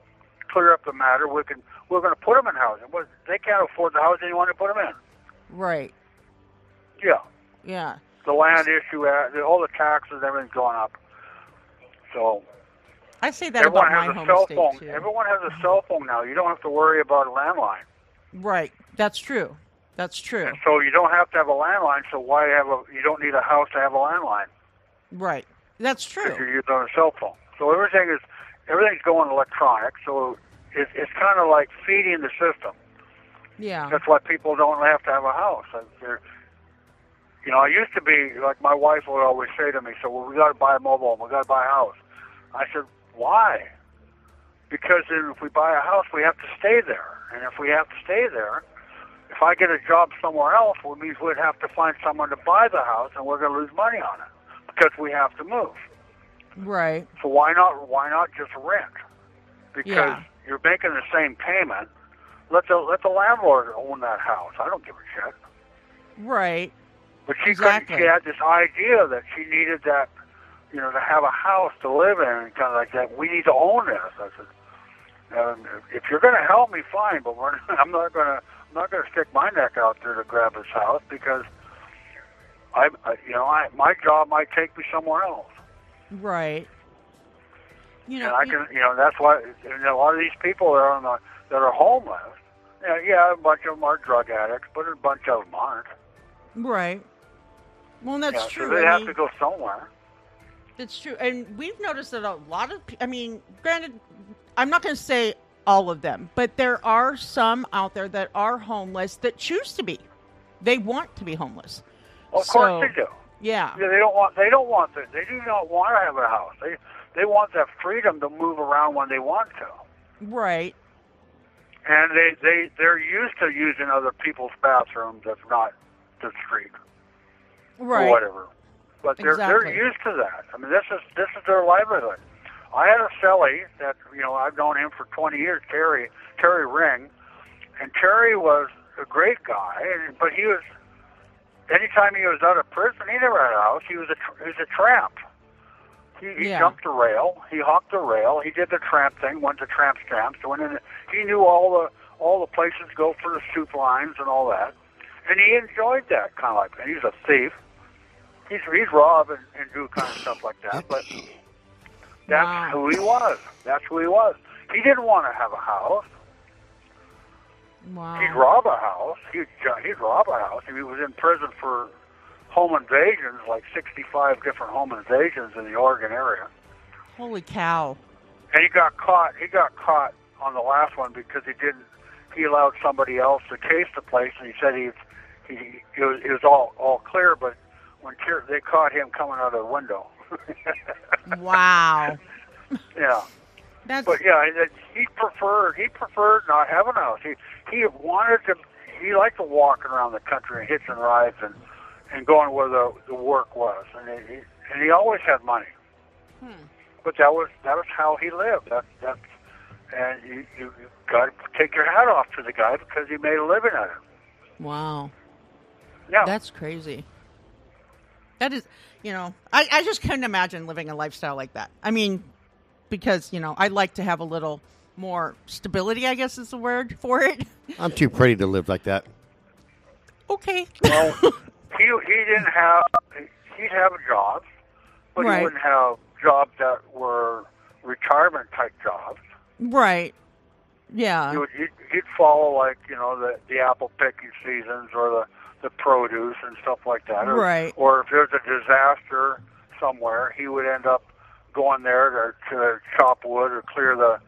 clear up the matter, we can we're going to put them in housing. Well, they can't afford the housing. You want to put them in? right. Yeah, Yeah. the land issue, uh, the- all the taxes, everything's going up. So I say that everyone about has my a home cell state phone. too. Everyone has a cell phone now. You don't have to worry about a landline. Right. That's true. That's true. And so you don't have to have a landline. So why have a? You don't need a house to have a landline. Right. That's true. you're using a cell phone. So everything is everything's going electronic. So it's it's kind of like feeding the system. Yeah. That's why people don't have to have a house. Uh, they're, you know, I used to be like my wife would always say to me, "So well, we got to buy a mobile home. We got to buy a house." I said, "Why?" Because if we buy a house, we have to stay there, and if we have to stay there, if I get a job somewhere else, it means we'd have to find someone to buy the house, and we're going to lose money on it because we have to move. Right. So why not why not just rent? Because Yeah. You're making the same payment. Let the let the landlord own that house. I don't give a shit. Right. But she Exactly. couldn't. She had this idea that she needed that, you know, to have a house to live in, and kind of like that. We need to own this. I said, um, if you're going to help me, fine. But we're, [laughs] I'm not going to. I'm not going to stick my neck out there to grab this house because I, I you know, I my job might take me somewhere else. Right. You and know. I can, you know, that's why you know, a lot of these people that are on the that are homeless. Yeah, yeah, a bunch of them are drug addicts, but a bunch of them aren't. right. Well, that's yeah, true. So they I have mean, to go somewhere. It's true, and we've noticed that a lot of. I mean, granted, I'm not going to say all of them, but there are some out there that are homeless that choose to be. They want to be homeless. Well, of So- course they do. Yeah. Yeah, they don't want. They don't want. They do not want to have a house. They they want that freedom to move around when they want to. Right. And they they they're used to using other people's bathrooms. if not the street or Right. whatever. But they're Exactly. they're used to that. I mean, this is this is their livelihood. I had a cellie that you know I've known him for 20 years, Terry Terry Ring, and Terry was a great guy, but he was anytime he was out of prison, he never had a house. He was a tr- he was a tramp. He, he Yeah. jumped a rail. He hopped a rail. He did the tramp thing. Went to tramp stamps. Went in. He knew all the all the places to go for the soup lines and all that, and he enjoyed that kind of like. And he's a thief. He's he's rob and, and do kind of stuff like that. But that's Wow. who he was. That's who he was. He didn't want to have a house. Wow. He'd rob a house. He'd he'd rob a house. He was in prison for home invasions, like 65 different home invasions in the Oregon area. Holy cow. And he got caught. He got caught on the last one because he didn't. He allowed somebody else to case the place, and he said he he it was, it was all all clear. But when Tier- they caught him coming out of the window, [laughs] Wow. yeah. That's But yeah, he- he preferred he preferred not having a house. He he wanted to. He liked to walking around the country and hitching rides and and going where the the work was, and he, he and he always had money. Hmm. But that was that was how he lived. That that's and you you, you got to take your hat off to the guy because he made a living at it. wow. Yeah, That's crazy. That is, you know, I, I just couldn't imagine living a lifestyle like that. I mean, because, you know, I like to have a little more stability, I guess is the word for it. I'm too pretty to live like that. Okay. well, [laughs] he he didn't have he'd have jobs, but Right. he wouldn't have jobs that were retirement type jobs. right. Yeah. he would he'd, he'd follow like you know the the apple picking seasons or the the produce and stuff like that. Or, Right. Or if there's a disaster somewhere, he would end up going there to, to chop wood or clear the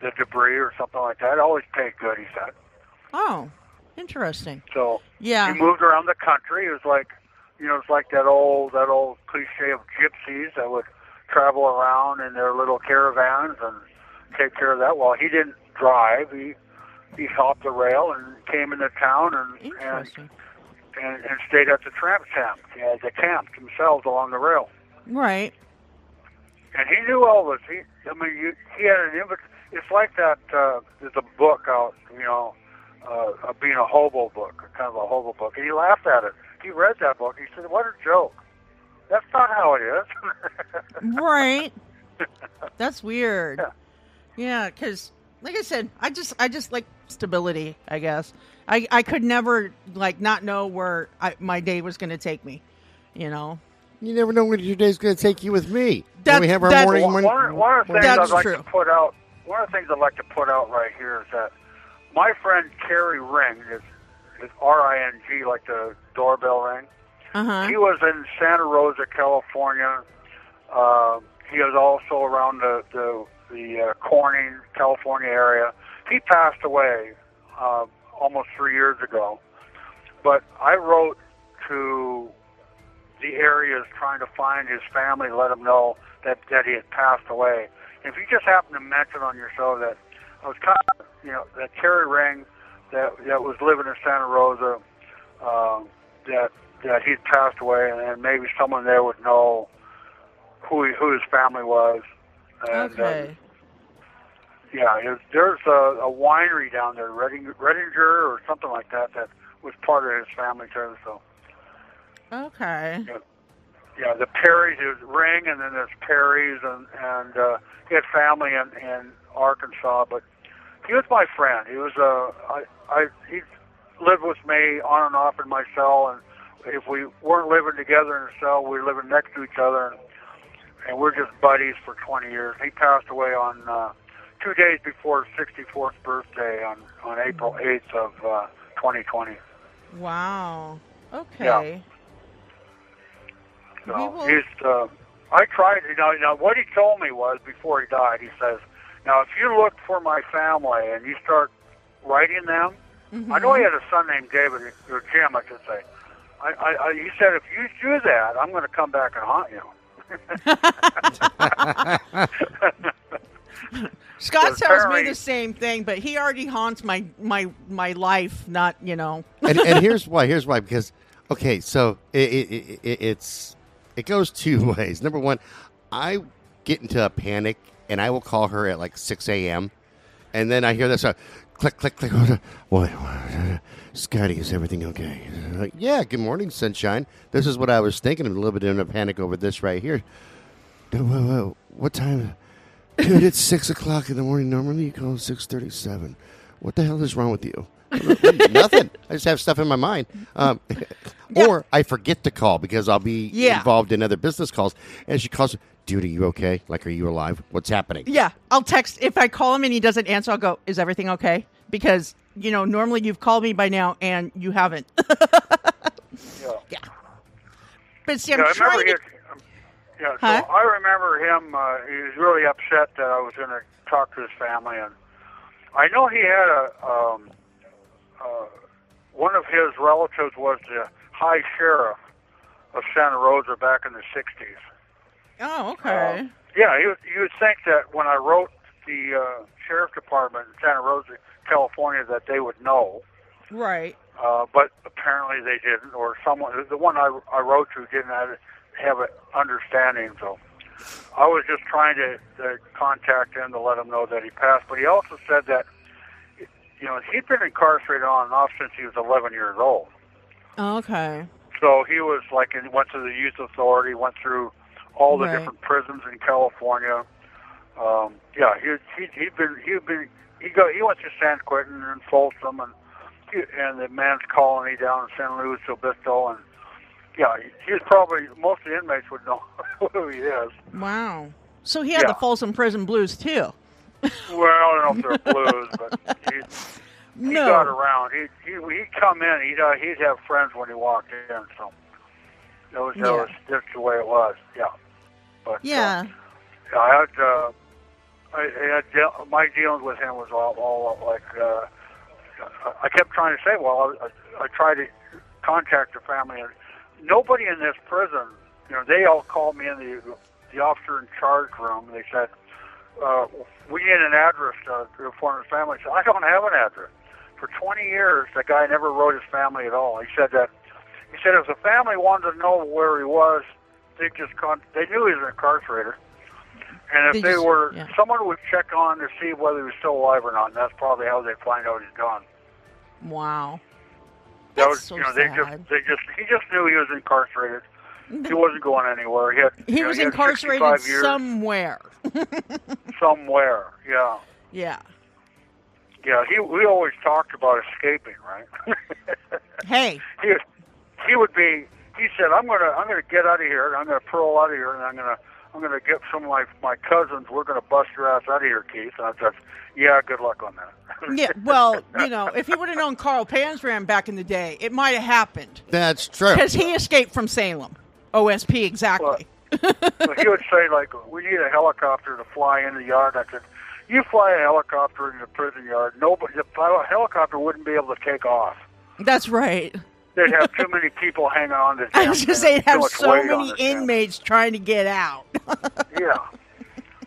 the debris or something like that. It always paid good, he said. Oh, interesting. So Yeah. he moved around the country. It was like, you know, it's like that old that old cliche of gypsies that would travel around in their little caravans and take care of that. Well, he didn't drive. He he hopped the rail and came into town and and, and and stayed at the tramp camp. Yeah, they camped themselves along the rail. Right. And he knew all this. He, I mean, you, he had an invit. It's like that. Uh, there's a book out, you know, uh, uh, being a hobo book, kind of a hobo book, and he laughed at it. He read that book. He said, "What a joke! That's not how it is." [laughs] Right. [laughs] That's weird. Yeah. Yeah, because like I said, I just I just like stability. I guess I I could never like not know where I, my day was going to take me. You know. You never know when your day's going to take you with me. That- when we have our that- morning. one, morning- one, one of the things I'd like true. to put out. One of the things I'd like to put out right here is that my friend Terry Ring is, is R I N G, like the doorbell ring. Uh huh. He was in Santa Rosa, California. Uh, he was also around the the, the uh, Corning, California area. He passed away uh, almost three years ago. But I wrote to the areas trying to find his family, let them know that that he had passed away. If you just happen to mention on your show that I was kind of, you know, that Terry Ring that that was living in Santa Rosa, uh, that that he'd passed away, and, and maybe someone there would know who he, who his family was. And, Okay. Uh, yeah, it, there's a, a winery down there, Redding, Reddinger or something like that, that was part of his family too. So Okay. yeah, yeah the Perrys, there's Ring, and then there's Perrys, and and uh, he had family in in Arkansas, but he was my friend. He was uh, I I he lived with me on and off in my cell, and if we weren't living together in a cell, we were living next to each other, and, and we're just buddies for 20 years. He passed away on uh, two days before his 64th birthday on on April 8th of uh, 2020. Wow. Okay. So We will- he's. Uh, I tried. You know, you know what he told me was before he died. He says, "Now, if you look for my family and you start writing them, mm-hmm. I know he had a son named David or Jim. I should say. I, I, I, he said, if you do that, I'm going to come back and haunt you." [laughs] Scott So tells me the same thing, but he already haunts my my my life. Not you know. and, and [laughs] here's why. Here's why. Because okay, so it, it, it, it, it's it goes two [laughs] ways. Number one, I get into a panic, and I will call her at like six a.m. And then I hear this uh, click, click, click. [laughs] What? what Scotty, is everything okay? Like, yeah. Good morning, sunshine. This is what I was thinking. I'm a little bit in a panic over this right here. Whoa, whoa, whoa. What time? Dude, it's six o'clock in the morning. Normally you call six thirty-seven. What the hell is wrong with you? [laughs] Nothing. I just have stuff in my mind. Um, [laughs] Or I forget to call because I'll be Yeah. involved in other business calls. And she calls, dude, are you okay? Like, are you alive? What's happening? Yeah, I'll text if I call him and he doesn't answer. I'll go, "Is everything okay?" Because you know normally you've called me by now and you haven't. [laughs] Yeah. But see, I'm yeah, trying remember to. his, um, yeah, so Huh? I remember him. Uh, he was really upset that I was going to talk to his family, and I know he had a um, uh, one of his relatives was the high sheriff of Santa Rosa back in the '60s. Oh, okay. Um, yeah, you, you would think that when I wrote the uh, sheriff department in Santa Rosa, California, that they would know. right. Uh, but apparently they didn't, or someone, the one I, I wrote to didn't have, have an understanding. So I was just trying to, to contact him to let him know that he passed. But he also said that, you know, he'd been incarcerated on and off since he was 11 years old. Okay. So he was like, he went to the youth authority, went through all the Right. different prisons in California. Um, yeah, he he he'd been he'd been he go he went to San Quentin and Folsom and and the man's colony down in San Luis Obispo and yeah, he- he's probably most of the inmates would know [laughs] who he is. Wow. So he had the Folsom Prison Blues too. Well, I don't know if they're [laughs] blues, but he, he No. got around. He he he'd come in. He'd uh, he'd have friends when he walked in. So that was that Yeah. was just the way it was. Yeah. But uh, Yeah. I had uh, I, I had deal- my dealings with him was all, all like uh, I kept trying to say, well, I, I, I tried to contact the family, and nobody in this prison, you know, they all called me in the the officer in charge room. And they said, uh, we need an address to, to inform his family. I said, I don't have an address. For 20 years, the guy never wrote his family at all. He said that he said if the family wanted to know where he was, they just con- they knew he was incarcerated. And if They they, just- were, yeah. someone would check on to see whether he was still alive or not. And that's probably how they find out he's gone. Wow. That was, so you know, they just, they just, he just knew he was incarcerated. He wasn't going anywhere. He had, [laughs] He you know, was incarcerated 65 somewhere. [laughs] somewhere. Yeah, yeah. yeah. He, we always talked about escaping, right? [laughs] Hey, he, he would be. He said, "I'm gonna, I'm gonna get out of here. I'm gonna pearl out of here, and I'm gonna, I'm gonna get some of my my cousins. We're gonna bust your ass out of here, Keith." And I said, "Yeah, good luck on that." yeah, well, you know, if he would have known Carl Panzram back in the day, it might have happened That's true. because he escaped from Salem. OSP, exactly. So he would say, like, we need a helicopter to fly in the yard. I said, you fly a helicopter in the prison yard. Nobody, the helicopter wouldn't be able to take off. That's right. They'd have too many people hanging on to. I was going to say, too have so many inmates trying to get out. [laughs] Yeah,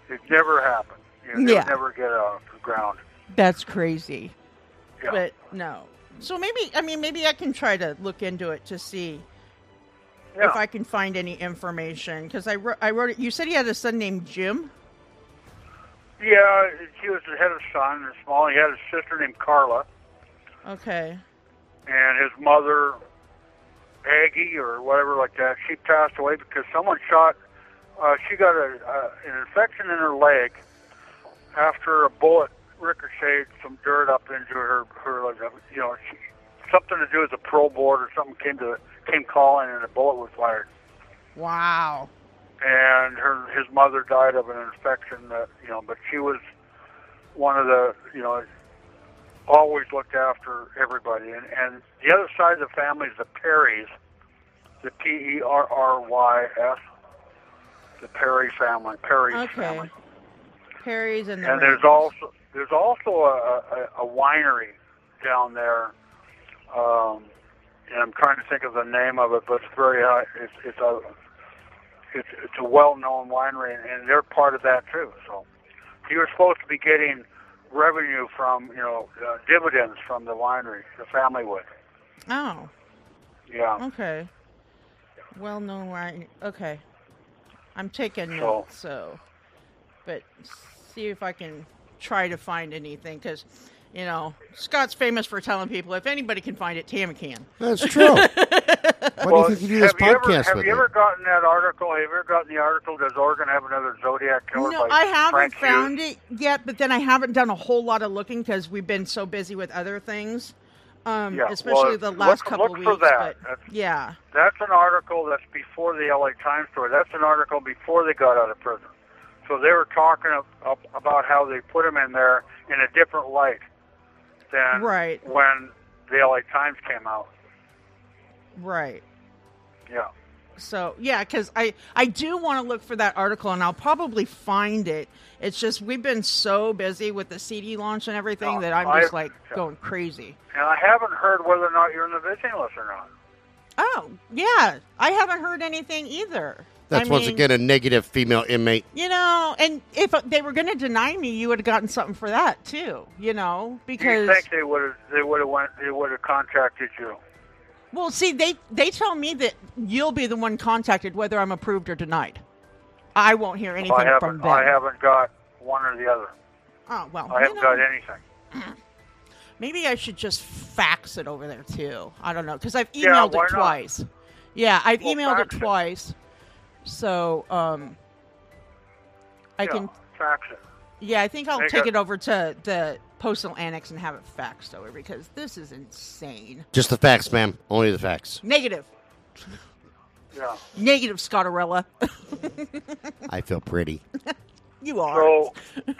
it never happened. You know, Yeah. Never get off the ground. That's crazy. Yeah. But no. So maybe, I mean, maybe I can try to look into it to see yeah. if I can find any information. Because I, wrote, I wrote it. You said he had a son named Jim? yeah, he was the head of son and small. He had a sister named Carla, Okay. And his mother, Aggie or whatever like that. She passed away because someone shot. Uh, she got a, uh, an infection in her leg after a bullet ricocheted some dirt up into her her you know she, something to do with the parole board or something came to came calling and a bullet was fired Wow. and her his mother died of an infection that you know but she was one of the you know always looked after everybody and and the other side of the family is the Perrys the P E R R Y S the Perry family Perry's Okay. family Perry's and the and there's also there's also a, a, a winery down there um and I'm trying to think of the name of it but it's very high it's it's a it's, it's a well-known winery, and, and they're part of that too. So he was supposed to be getting revenue from, you know, uh, dividends from the winery. The family would. Oh, Yeah. okay. Well known right. Okay. I'm taking So- notes, so. But see if I can try to find anything, because, you know, Scott's famous for telling people if anybody can find it, Tammy can. That's true. [laughs] Why well, do you think you do this have you ever, podcast have with you me? ever gotten that article? Have you ever gotten the article? Does Oregon have another Zodiac killer? No, I haven't Frank found Hughes? it yet, but then I haven't done a whole lot of looking because we've been so busy with other things. Um, Yeah, especially well, the last look- couple look of for weeks. that. But That's- yeah, That's an article that's before the LA Times story. That's an article before they got out of prison. So they were talking ab- ab- about how they put him in there in a different light than Right. when the LA Times came out. right. Yeah. So yeah, because I I do want to look for that article, and I'll probably find it. It's just we've been so busy with the CD launch and everything No, that I'm I- just like going crazy. And I haven't heard whether or not you're in the visiting list or not. Oh yeah, I haven't heard anything either. That's I once mean, again a negative female inmate. You know, and if they were going to deny me, you would have gotten something for that too. You know, Do you because think they would have they would have went they would have contacted you? well, see, they they tell me that you'll be the one contacted whether I'm approved or denied. I won't hear anything I from haven't them. I haven't got one or the other. Oh well, I haven't know, got anything. [clears throat] maybe I should just fax it over there too. I don't know because I've emailed why it not? twice. Yeah, I've Well, emailed it twice. it. Twice. So, um, I yeah, can. fax it. Yeah, I think I'll Make take a- it over to the postal annex and have it faxed over because this is insane. Just the facts, ma'am. Only the facts. Negative. Yeah. Negative, Scottarella. I feel pretty. [laughs] you are. So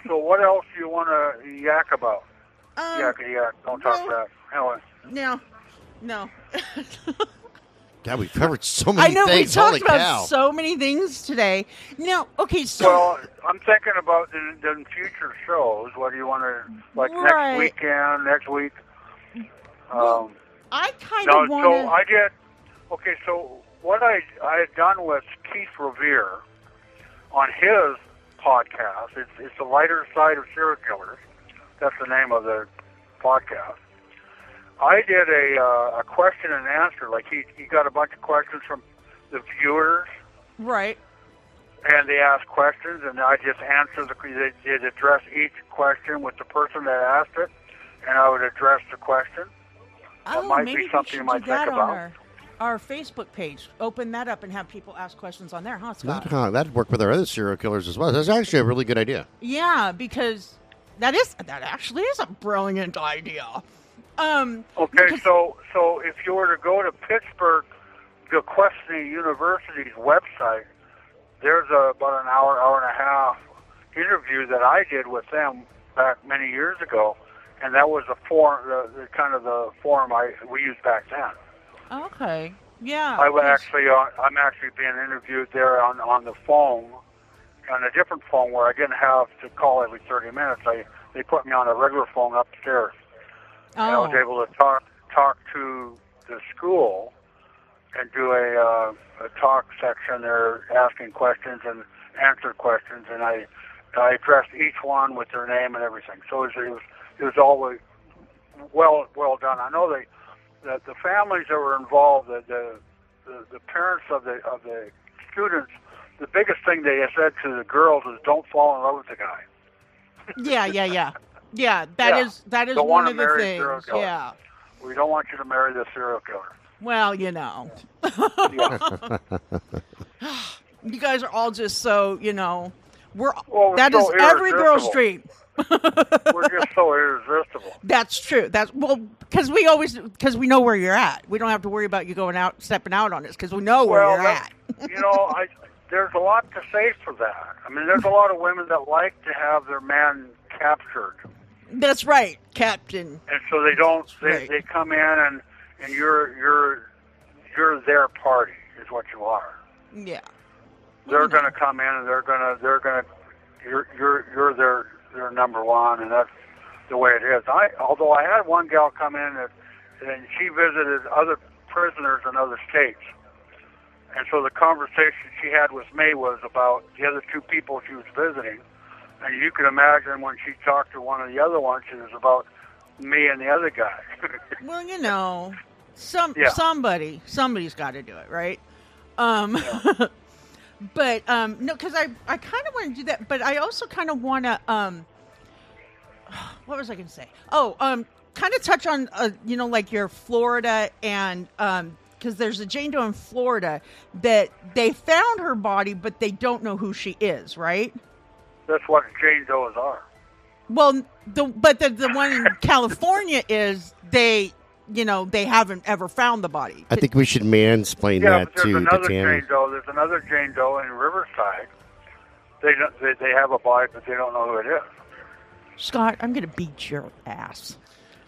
so what else do you want to yak about? um, yak yak. Don't talk well- that. Anyway. No, no. [laughs] God, we've covered so many. I know things. we Holy talked about cow. so many things today. Now, okay, so Well, I'm thinking about the, the future shows. What do you want to like Right. next weekend, next week? Well, Um, I kind no, of want so I did. Okay, so what I I had done with Keith Revere on his podcast. It's it's the lighter side of serial killers. That's the name of the podcast. I did a uh, a question and answer. Like he he got a bunch of questions from the viewers, right. and they asked questions, and I just answered the. They did address each question with the person that asked it, and I would address the question. Oh, might be maybe something we you should might do that think on about. our our Facebook page. Open that up and have people ask questions on there, huh, Scott? That, huh, that'd work with our other serial killers as well. That's actually a really good idea. Yeah, because that is that actually is a brilliant idea. Um, Okay, so so if you were to go to Pittsburgh, the University's website, there's a, about an hour, hour and a half interview that I did with them back many years ago, and that was the form, the, the kind of the form I we used back then. okay, yeah. I was actually, uh, I'm actually being interviewed there on on the phone, on a different phone where I didn't have to call every 30 minutes. I they put me on a regular phone upstairs. And I was Oh, able to talk talk to the school and do a, uh, a talk section there, asking questions and answer questions, and I I addressed each one with their name and everything. So it was it was, it was always well well done. I know they that the families that were involved, the the, the, the parents of the of the students, the biggest thing they said to the girls is don't fall in love with the guy. yeah, yeah, yeah, [laughs] yeah. That Yeah. is that is Don't one of the marry a serial things. Yeah. We don't want you to marry the serial killer. Well, you know, Yeah. [laughs] you guys are all just so you know. We're Well, we're that is so every girl's dream. [laughs] We're just so irresistible. That's true. That's well because we always because we know where you're at. We don't have to worry about you going out stepping out on us because we know where Well, you're that- at. you know, [laughs] I there's a lot to say for that. I mean, there's a lot of women that like to have their man captured, That's right, Captain. and so they don't. They, Right. they come in and and you're you're you're their party is what you are. Yeah. They're going to come in and they're going to they're going to you're you're you're their their number one, and that's the way it is. I although I had one gal come in and, and she visited other prisoners in other states. And so the conversation she had with me was about the other two people she was visiting. And you can imagine when she talked to one of the other ones, it was about me and the other guy. [laughs] Well, you know, some Yeah. somebody somebody's got to do it, right? Um, [laughs] but um, no, because I I kind of want to do that, but I also kind of want to um, [sighs] what was I going to say? Oh, um, kind of touch on uh, you know like your Florida and um. Because there's a Jane Doe in Florida that they found her body, but they don't know who she is, right? That's what Jane Doe's are. Well, the but the the one in [laughs] California is they, you know, they haven't ever found the body. I think we should mansplain Yeah, that but there's to, to another Tammy. Jane Doe. There's another Jane Doe in Riverside. They don't, they they have a body, but they don't know who it is. Scott, I'm going to beat your ass.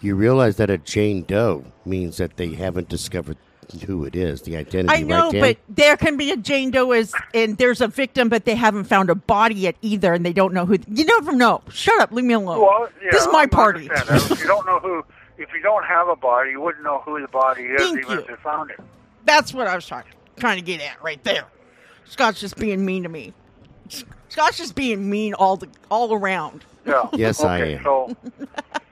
You realize that a Jane Doe means that they haven't discovered who it is, the identity, I know, right, but there can be a Jane Doe is, and there's a victim, but they haven't found a body yet either, and they don't know who. You never know. Shut up. Leave me alone. Well, yeah, this is my I party. If you don't know who, if you don't have a body, you wouldn't know who the body is, Thank even you. if you found it. That's what I was trying trying to get at right there. Scott's just being mean to me. Scott's just being mean all the all around. Yeah. Yes, I am. So, [laughs]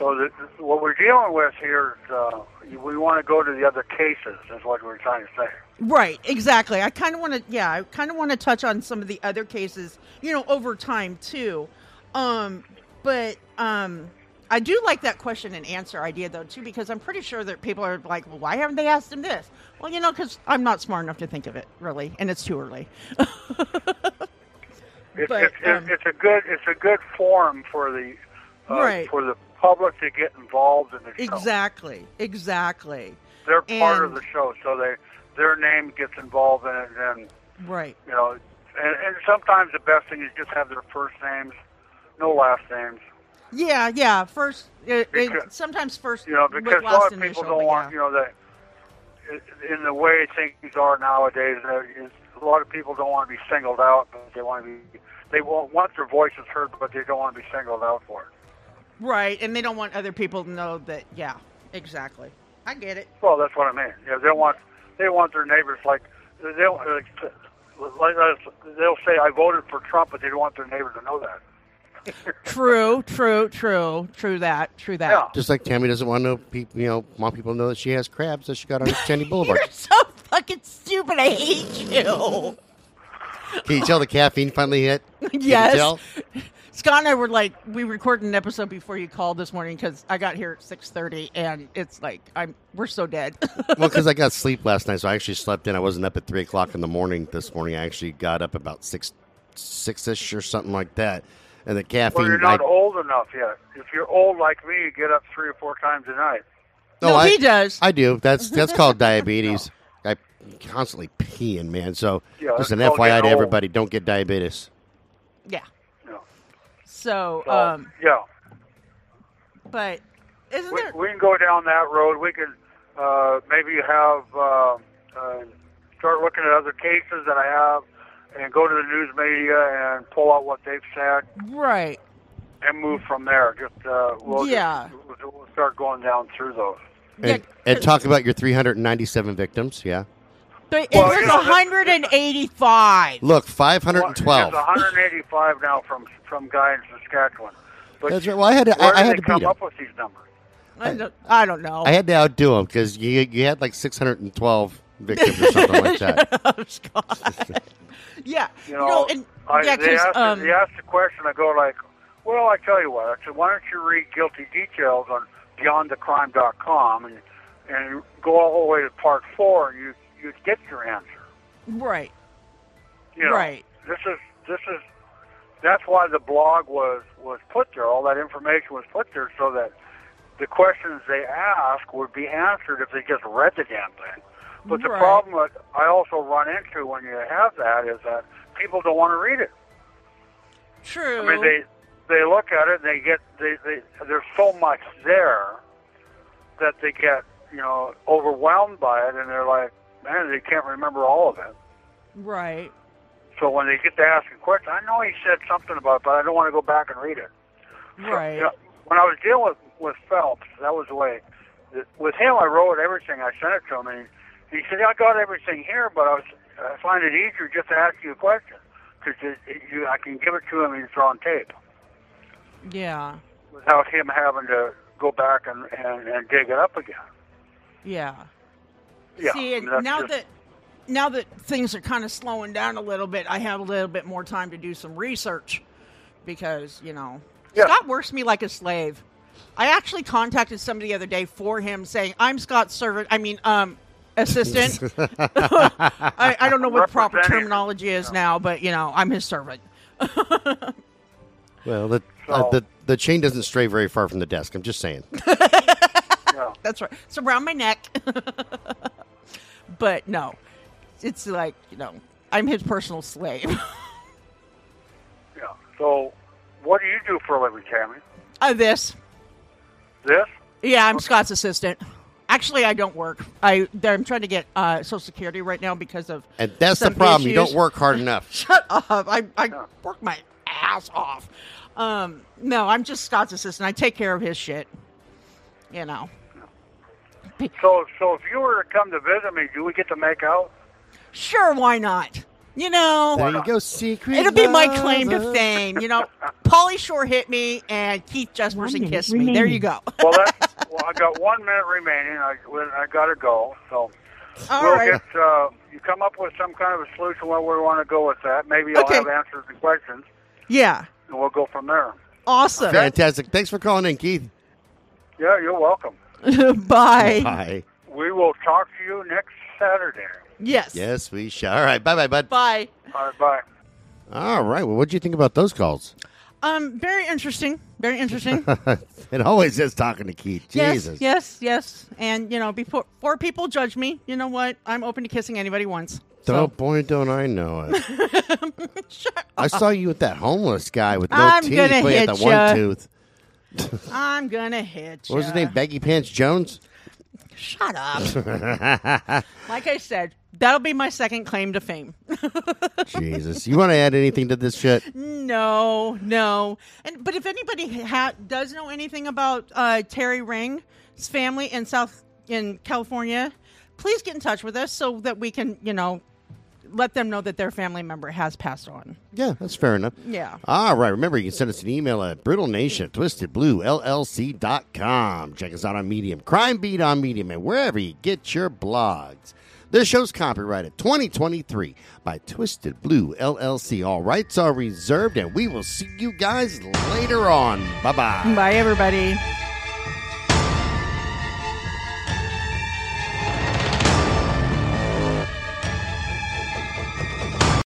so the, what we're dealing with here is uh, we want to go to the other cases, is what we're trying to say. Right, exactly. I kind of want to, yeah, I kind of want to touch on some of the other cases, you know, over time too. Um, but um, I do like that question and answer idea though too, because I'm pretty sure that people are like, well, why haven't they asked him this? Well, you know, because I'm not smart enough to think of it really, and it's too early. [laughs] It's, But, it's, um, it's a good it's a good forum for the uh, Right. for the public to get involved in the show. exactly, exactly. They're part of the show, so they their name gets involved in it, and Right. you know, and, and sometimes the best thing is just have their first names, no last names. Yeah, yeah. First, it, it, sometimes first You know, because a lot of people don't want yeah. you know that in the way things are nowadays, uh, is a lot of people don't want to be singled out, but they want to be they want, want their voices heard, but they don't want to be singled out for it. Right, and they don't want other people to know that. Yeah, exactly. I get it. Well, that's what I mean. Yeah, they want they want their neighbors like they'll uh, like, like they'll say I voted for Trump, but they don't want their neighbor to know that. True, true, true, true that, true that. Yeah. Just like Tammy doesn't want to know people, you know, want people to know that she has crabs that she got on [laughs] Chandy Boulevard. You're so fucking stupid. I hate you. Can you tell the caffeine finally hit? Can you yes. Tell? Scott and I were like, we recorded an episode before you called this morning because I got here at six thirty, and it's like I'm we're so dead. [laughs] Well, because I got sleep last night, so I actually slept in. I wasn't up at three o'clock in the morning this morning. I actually got up about six, six ish or something like that. And the caffeine. Well, you're not I, old enough yet. If you're old like me, you get up three or four times a night. no, I, he does. I do. That's that's called [laughs] diabetes. I constantly peeing, man. So Yeah, just an FYI to getting old. everybody: don't get diabetes. yeah. You know. So, So, um, yeah, but isn't we, there? we can go down that road. We can uh, maybe have uh, uh, start looking at other cases that I have, and go to the news media and pull out what they've said Right. and move from there. Just uh, we'll Yeah. we'll, we'll start going down through those. And, Yeah, and talk about your 397 victims. Yeah. But it Well, was you know, 185. Look, Well, 512. There's 185 now from from guy in Saskatchewan. But That's right. Well, I had to, where I, I had to come beat him. with these numbers? I don't, I don't know. I had to outdo him because you you had like 612 victims or something like [laughs] that. [laughs] Oh, Scott. [laughs] yeah. You know, and, I, yeah, they, 'cause, asked, um, they asked the question. I go like, well, I tell you what. I said, why don't you read Guilty Details on BeyondTheCrime.com and and go all the way to part four, and you you get your answer. right. You know, Right. This is this is that's why the blog was was put there. All that information was put there so that the questions they ask would be answered if they just read the damn thing. But the problem that I also run into when you have that is that people don't want to read it. True. I mean, they they look at it and they get they, they there's so much there that they get you know overwhelmed by it and they're like, man, they can't remember all of it. right. So when they get to ask a question, I know he said something about, it, but I don't want to go back and read it. So, Right. you know, when I was dealing with with Phelps, that was the way. With him, I wrote everything. I sent it to him, and he, he said, "I got everything here, but I was I find it easier just to ask you a question because you, I can give it to him and it's on tape Yeah. without him having to go back and and, and dig it up again." Yeah. Yeah, See, and now just- that now that things are kind of slowing down a little bit, I have a little bit more time to do some research because you know Yeah. Scott works me like a slave. I actually contacted somebody the other day for him, saying, "I'm Scott's servant. I mean, um, assistant. [laughs] [laughs] I, I don't know what the proper terminology is now, but you know, I'm his servant. [laughs] Well, the, uh, the the chain doesn't stray very far from the desk. I'm just saying. yeah. That's right. It's around my neck. But no, it's like you know, I'm his personal slave. [laughs] Yeah. So, what do you do for a living, Tammy? uh, this. This? Yeah, I'm Scott's assistant. Actually, I don't work. I I'm trying to get uh, Social Security right now because of. And that's some the problem. You don't work hard enough. [laughs] Shut up! I I work my ass off. Um, no, I'm just Scott's assistant. I take care of his shit. You know. So, so if you were to come to visit me, do we get to make out? Sure, why not? You know. There you go, secret. It'll be my claim to fame. You know, [laughs] Pauly Shore hit me and Keith Jesperson minute kissed me. There you go. Well, that's, well, [laughs] I got one minute remaining. I, I got to go. So All we'll right. get. Uh, you come up with some kind of a solution where we want to go with that. Maybe I'll Okay. have answers to questions, Yeah. and we'll go from there. Awesome. Fantastic. Thanks for calling in, Keith. Yeah, you're welcome. [laughs] Bye. Bye. We will talk to you next Saturday. Yes. Yes, we shall. All right. Bye, bye, bud. Bye. All right, bye. All right. Well, what do you think about those calls? Um, very interesting. Very interesting. [laughs] it always is talking to Keith. Jesus. Yes, yes, yes. And you know, before before people judge me, you know what? I'm open to kissing anybody once. Don't boy, don't I know it. [laughs] Shut I saw you with that homeless guy with no I'm teeth. gonna but he had hit that one tooth. I'm gonna hit What was his name? Baggy Pants Jones? Shut up. [laughs] like I said, that'll be my second claim to fame. [laughs] Jesus, you want to add anything to this shit? No, no. And but if anybody ha- does know anything about uh, Terry Ring's family in South in California, please get in touch with us so that we can, you know, let them know that their family member has passed on. Yeah, that's fair enough. Yeah. All right. Remember, you can send us an email at brittlenation at twistedbluellc.com. Check us out on Medium, Crime Beat on Medium, and wherever you get your blogs. This show's copyrighted 2023 by Twisted Blue LLC. All rights are reserved, and we will see you guys later on. Bye bye. Bye, everybody.